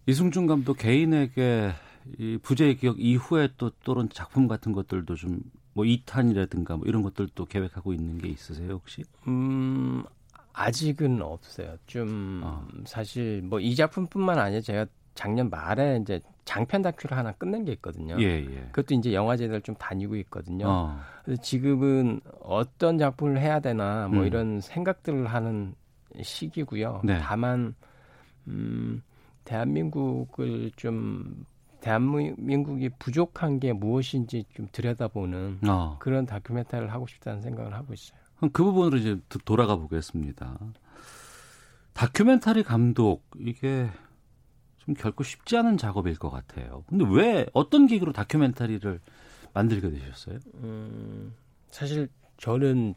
이승준 감독 개인에게 이 부재의 기억 이후에 또 또는 작품 같은 것들도 좀뭐 2탄이라든가 뭐 이런 것들도 계획하고 있는 게 있으세요 혹시? 음 아직은 없어요. 좀 어. 사실 뭐 이 작품뿐만 아니라 제가 작년 말에 이제 장편 다큐를 하나 끝낸 게 있거든요. 예, 예. 그것도 이제 영화제들 좀 다니고 있거든요. 어. 그래서 지금은 어떤 작품을 해야 되나 뭐 음. 이런 생각들을 하는 시기고요. 네. 다만 음 대한민국을 좀 대한민국이 부족한 게 무엇인지 좀 들여다보는 어. 그런 다큐멘터리를 하고 싶다는 생각을 하고 있어요. 그 부분으로 이제 돌아가 보겠습니다. 다큐멘터리 감독 이게 좀 결코 쉽지 않은 작업일 것 같아요. 근데 왜 어떤 계기로 다큐멘터리를 만들게 되셨어요? 음, 사실 저는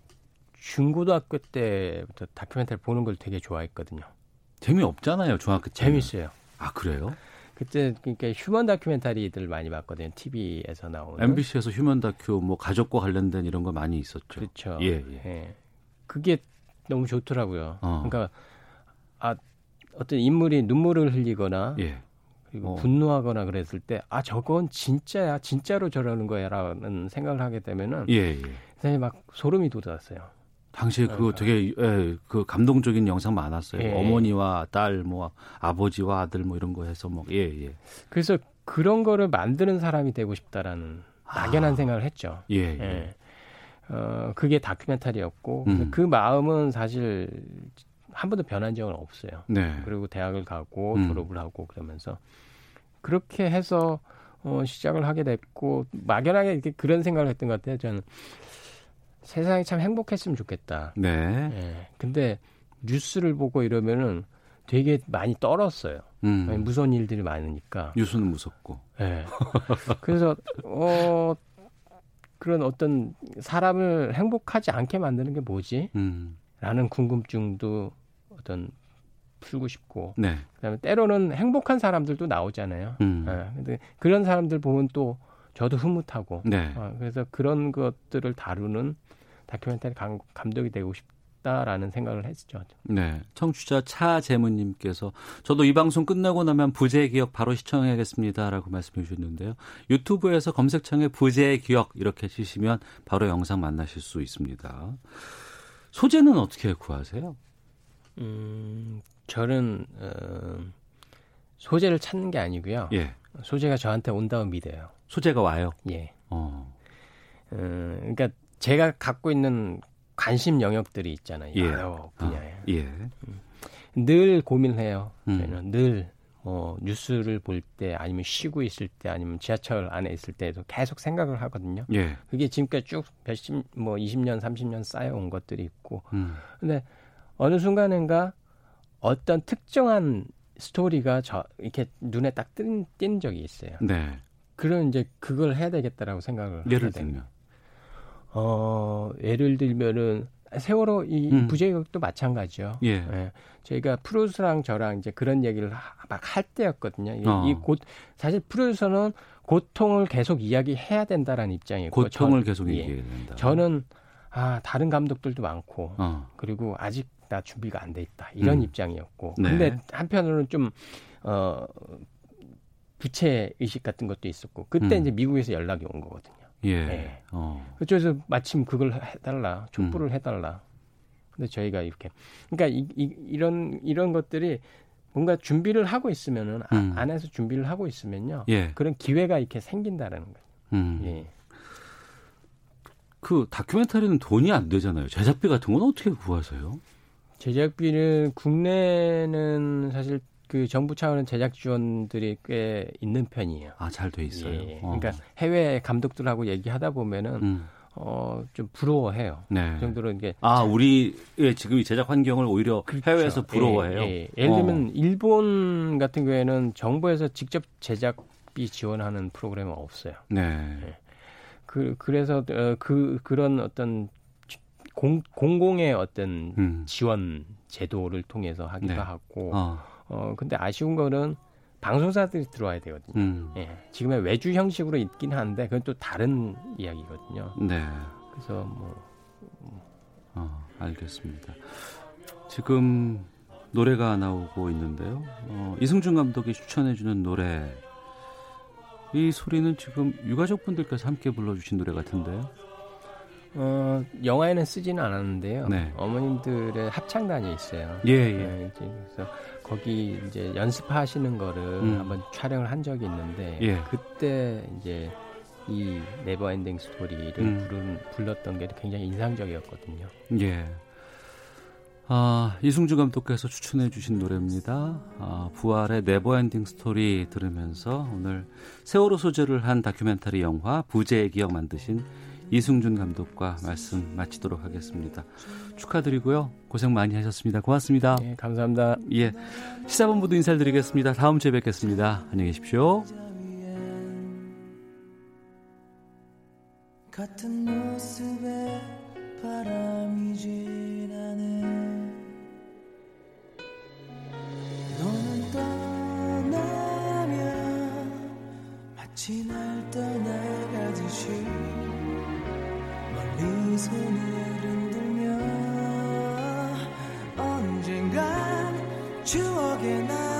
중고등학교 때부터 다큐멘터리 보는 걸 되게 좋아했거든요. 재미없잖아요, 중학교 때. 재밌어요. 아, 그래요? 그때 그러니까 human 다큐멘터리들 많이 봤거든요. TV에서 나오는. MBC에서 human 다큐 뭐 가족과 관련된 이런 거 많이 있었죠. 그렇죠. 예, 예. 예. 그게 너무 좋더라고요. 어. 그러니까 아 어떤 인물이 눈물을 흘리거나 예. 그리고 어. 분노하거나 그랬을 때 아 저건 진짜야 진짜로 저러는 거야라는 생각을 하게 되면은 예, 예. 막 소름이 돋았어요. 당시에 그거 되게 예, 그 감동적인 영상 많았어요. 예. 어머니와 딸, 뭐 아버지와 아들 뭐 이런 거 해서 뭐 예, 예. 그래서 그런 거를 만드는 사람이 되고 싶다라는 막연한 아. 생각을 했죠. 예, 예. 예. 어, 그게 다큐멘터리였고 음. 그 마음은 사실 한 번도 변한 적은 없어요. 네. 그리고 대학을 가고 음. 졸업을 하고 그러면서 그렇게 해서 어, 시작을 하게 됐고 막연하게 이렇게 그런 생각을 했던 것 같아요. 저는 세상이 참 행복했으면 좋겠다. 네. 예. 근데 뉴스를 보고 이러면은 되게 많이 떨었어요. 음. 무서운 일들이 많으니까. 뉴스는 무섭고. 예. 그래서 어 그런 어떤 사람을 행복하지 않게 만드는 게 뭐지? 음. 라는 궁금증도 어떤 풀고 싶고 네. 그다음에 때로는 행복한 사람들도 나오잖아요. 음. 네. 근데 그런 사람들 보면 또 저도 흐뭇하고 네. 어, 그래서 그런 것들을 다루는 다큐멘터리 감, 감독이 되고 싶다라는 생각을 했죠. 네, 청취자 차재문님께서 저도 이 방송 끝나고 나면 부재 기억 바로 시청해야겠습니다라고 말씀해 주셨는데요. 유튜브에서 검색창에 부재 기억 이렇게 치시면 바로 영상 만나실 수 있습니다. 소재는 어떻게 구하세요? 음, 저는 어, 소재를 찾는 게 아니고요. 예. 소재가 저한테 온다고 믿어요. 소재가 와요. 예. 어. 어, 그러니까 제가 갖고 있는 관심 영역들이 있잖아요. 예. 여러 분야에. 아, 예. 음. 늘 고민해요. 음. 저는 늘. 뭐 뉴스를 볼 때 아니면 쉬고 있을 때 아니면 지하철 안에 있을 때도 계속 생각을 하거든요. 예. 그게 지금까지 쭉 몇십 뭐 20년 30년 쌓여온 것들이 있고. 음. 근데 어느 순간인가 어떤 특정한 스토리가 저 이렇게 눈에 딱 뜬, 띈 적이 있어요. 네. 그런 이제 그걸 해야 되겠다라고 생각을 예를 들면 어 예를 들면은 세월호 이 음. 부재역도 마찬가지죠. 예. 예. 저희가 프로듀서랑 저랑 이제 그런 얘기를 막 할 때였거든요. 어. 이곧 사실 프로듀서는 고통을 계속 이야기해야 된다라는 입장이고 고통을 전, 계속 예. 얘기해야 된다. 저는 아 다른 감독들도 많고 어. 그리고 아직 나 준비가 안 돼 있다 이런 음. 입장이었고 네. 근데 한편으로는 좀 어 부채 의식 같은 것도 있었고 그때 음. 이제 미국에서 연락이 온 거거든요. 예. 네. 어. 그쪽에서 마침 그걸 해달라 촛불을 음. 해달라. 근데 저희가 이렇게 그러니까 이, 이, 이런 이런 것들이 뭔가 준비를 하고 있으면은 아, 음. 안에서 준비를 하고 있으면요 예. 그런 기회가 이렇게 생긴다라는 거죠. 음. 예. 그 다큐멘터리는 돈이 안 되잖아요. 제작비 같은 건 어떻게 구하세요? 제작비는 국내는 사실 그 정부 차원의 제작 지원들이 꽤 있는 편이에요. 아, 잘 돼 있어요. 예. 어. 그러니까 해외 감독들하고 얘기하다 보면은 음. 어, 좀 부러워해요. 네. 그 정도로 이게 아, 우리의 지금 이 제작 환경을 오히려 그렇죠. 해외에서 부러워해요. 예, 예. 예 를 들면 어. 일본 같은 경우에는 정부에서 직접 제작비 지원하는 프로그램은 없어요. 네. 예. 그 그래서 어, 그 그런 어떤 공, 공공의 어떤 음. 지원 제도를 통해서 하기도 네. 하고 어. 어 근데 아쉬운 거는 방송사들이 들어와야 되거든요. 음. 예. 지금의 외주 형식으로 있긴 한데 그건 또 다른 이야기거든요. 네. 그래서 뭐 어, 알겠습니다. 지금 노래가 나오고 있는데요. 어, 이승준 감독이 추천해주는 노래. 이 소리는 지금 유가족 분들께서 함께 불러주신 노래 같은데요. 어, 영화에는 쓰지는 않았는데요. 네. 어머님들의 합창단이 있어요. 예, 예. 네, 그래서 거기 이제 연습하시는 거를 음. 한번 촬영을 한 적이 있는데 예. 그때 이제 이 Never Ending Story를 음. 부른, 불렀던 게 굉장히 인상적이었거든요. 예. 아, 이승준 감독께서 추천해 주신 노래입니다. 아, 부활의 Never Ending Story 들으면서 오늘 세월호 소재를 한 다큐멘터리 영화 부재의 기억 만드신 이승준 감독과 말씀 마치도록 하겠습니다. 축하드리고요. 고생 많이 하셨습니다. 고맙습니다. 네, 감사합니다. 예. 시사본부도 인사를 드리겠습니다. 다음 주에 뵙겠습니다. 안녕히 계십시오. 같은 모습에 바람이 지나네 너는 떠나면 마치 날 떠나가듯이 추억의 날